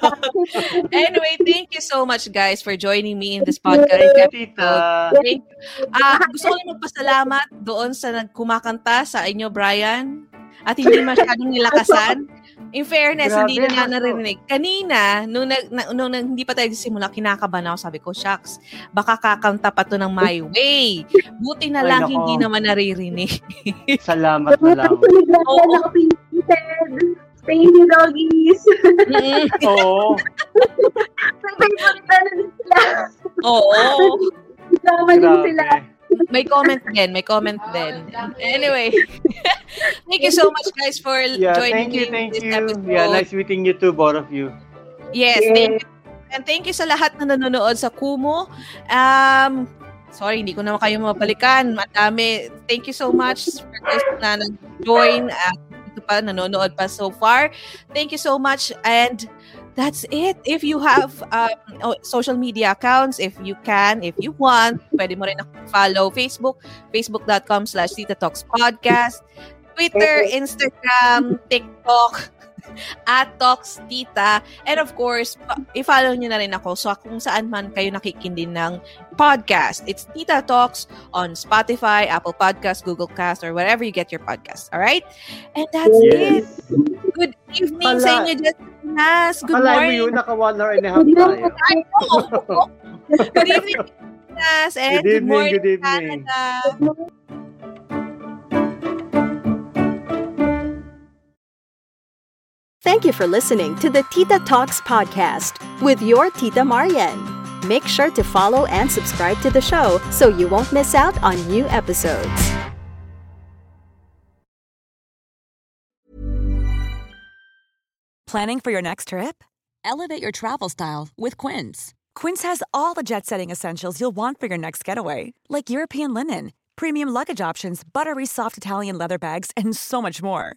Anyway, thank you so much guys for joining me in this podcast. Tita. Thank you. Ah, gusto ko lang magpasalamat doon sa nagkumakanta sa inyo, Brian. At hindi masyadong nilakasan. In fairness, Grabe, hindi na nga naririnig. Kanina, nung, nag, na, nung, nung hindi pa tayo simula, kinakabahan ako. Sabi ko, shucks, baka kakanta pa to ng My Way. Buti na Ay, lang nako. hindi naman naririnig. Salamat na lang Oo. Thank you, doggies. Mm, Oo. May favorite na sila. Oo. Kasama din sila. May comment din, may comment din. Anyway, thank you so much guys for Yeah, joining thank you, thank this you. episode. Yeah, nice meeting you too, both of you. Yes, Yes. thank you. And thank you sa lahat na nanonood sa Kumu. Um, sorry, hindi ko naman kayo mabalikan. Madami. Thank you so much for those na nag-join at ito pa, nanonood pa so far. Thank you so much and that's it. If you have um, oh, social media accounts, if you can, if you want, pwede mo rin follow Facebook, facebook.com slash Tita Talks Podcast, Twitter, Instagram, TikTok, at Talks Tita. And of course, i-follow nyo na rin ako sa kung saan man kayo nakikindi ng podcast. It's Tita Talks on Spotify, Apple Podcast, Google Cast, or wherever you get your podcast. All right? And that's it. Yes. Good evening Pala- sa inyo, Justinas. Good Akalain mo morning. yun, naka one hour and a half Good tayo. I know. good evening. And Good evening, morning, good evening. Canada. Thank you for listening to the Tita Talks podcast with your Tita Marian. Make sure to follow and subscribe to the show so you won't miss out on new episodes. Planning for your next trip? Elevate your travel style with Quince. Quince has all the jet setting essentials you'll want for your next getaway, like European linen, premium luggage options, buttery soft Italian leather bags, and so much more.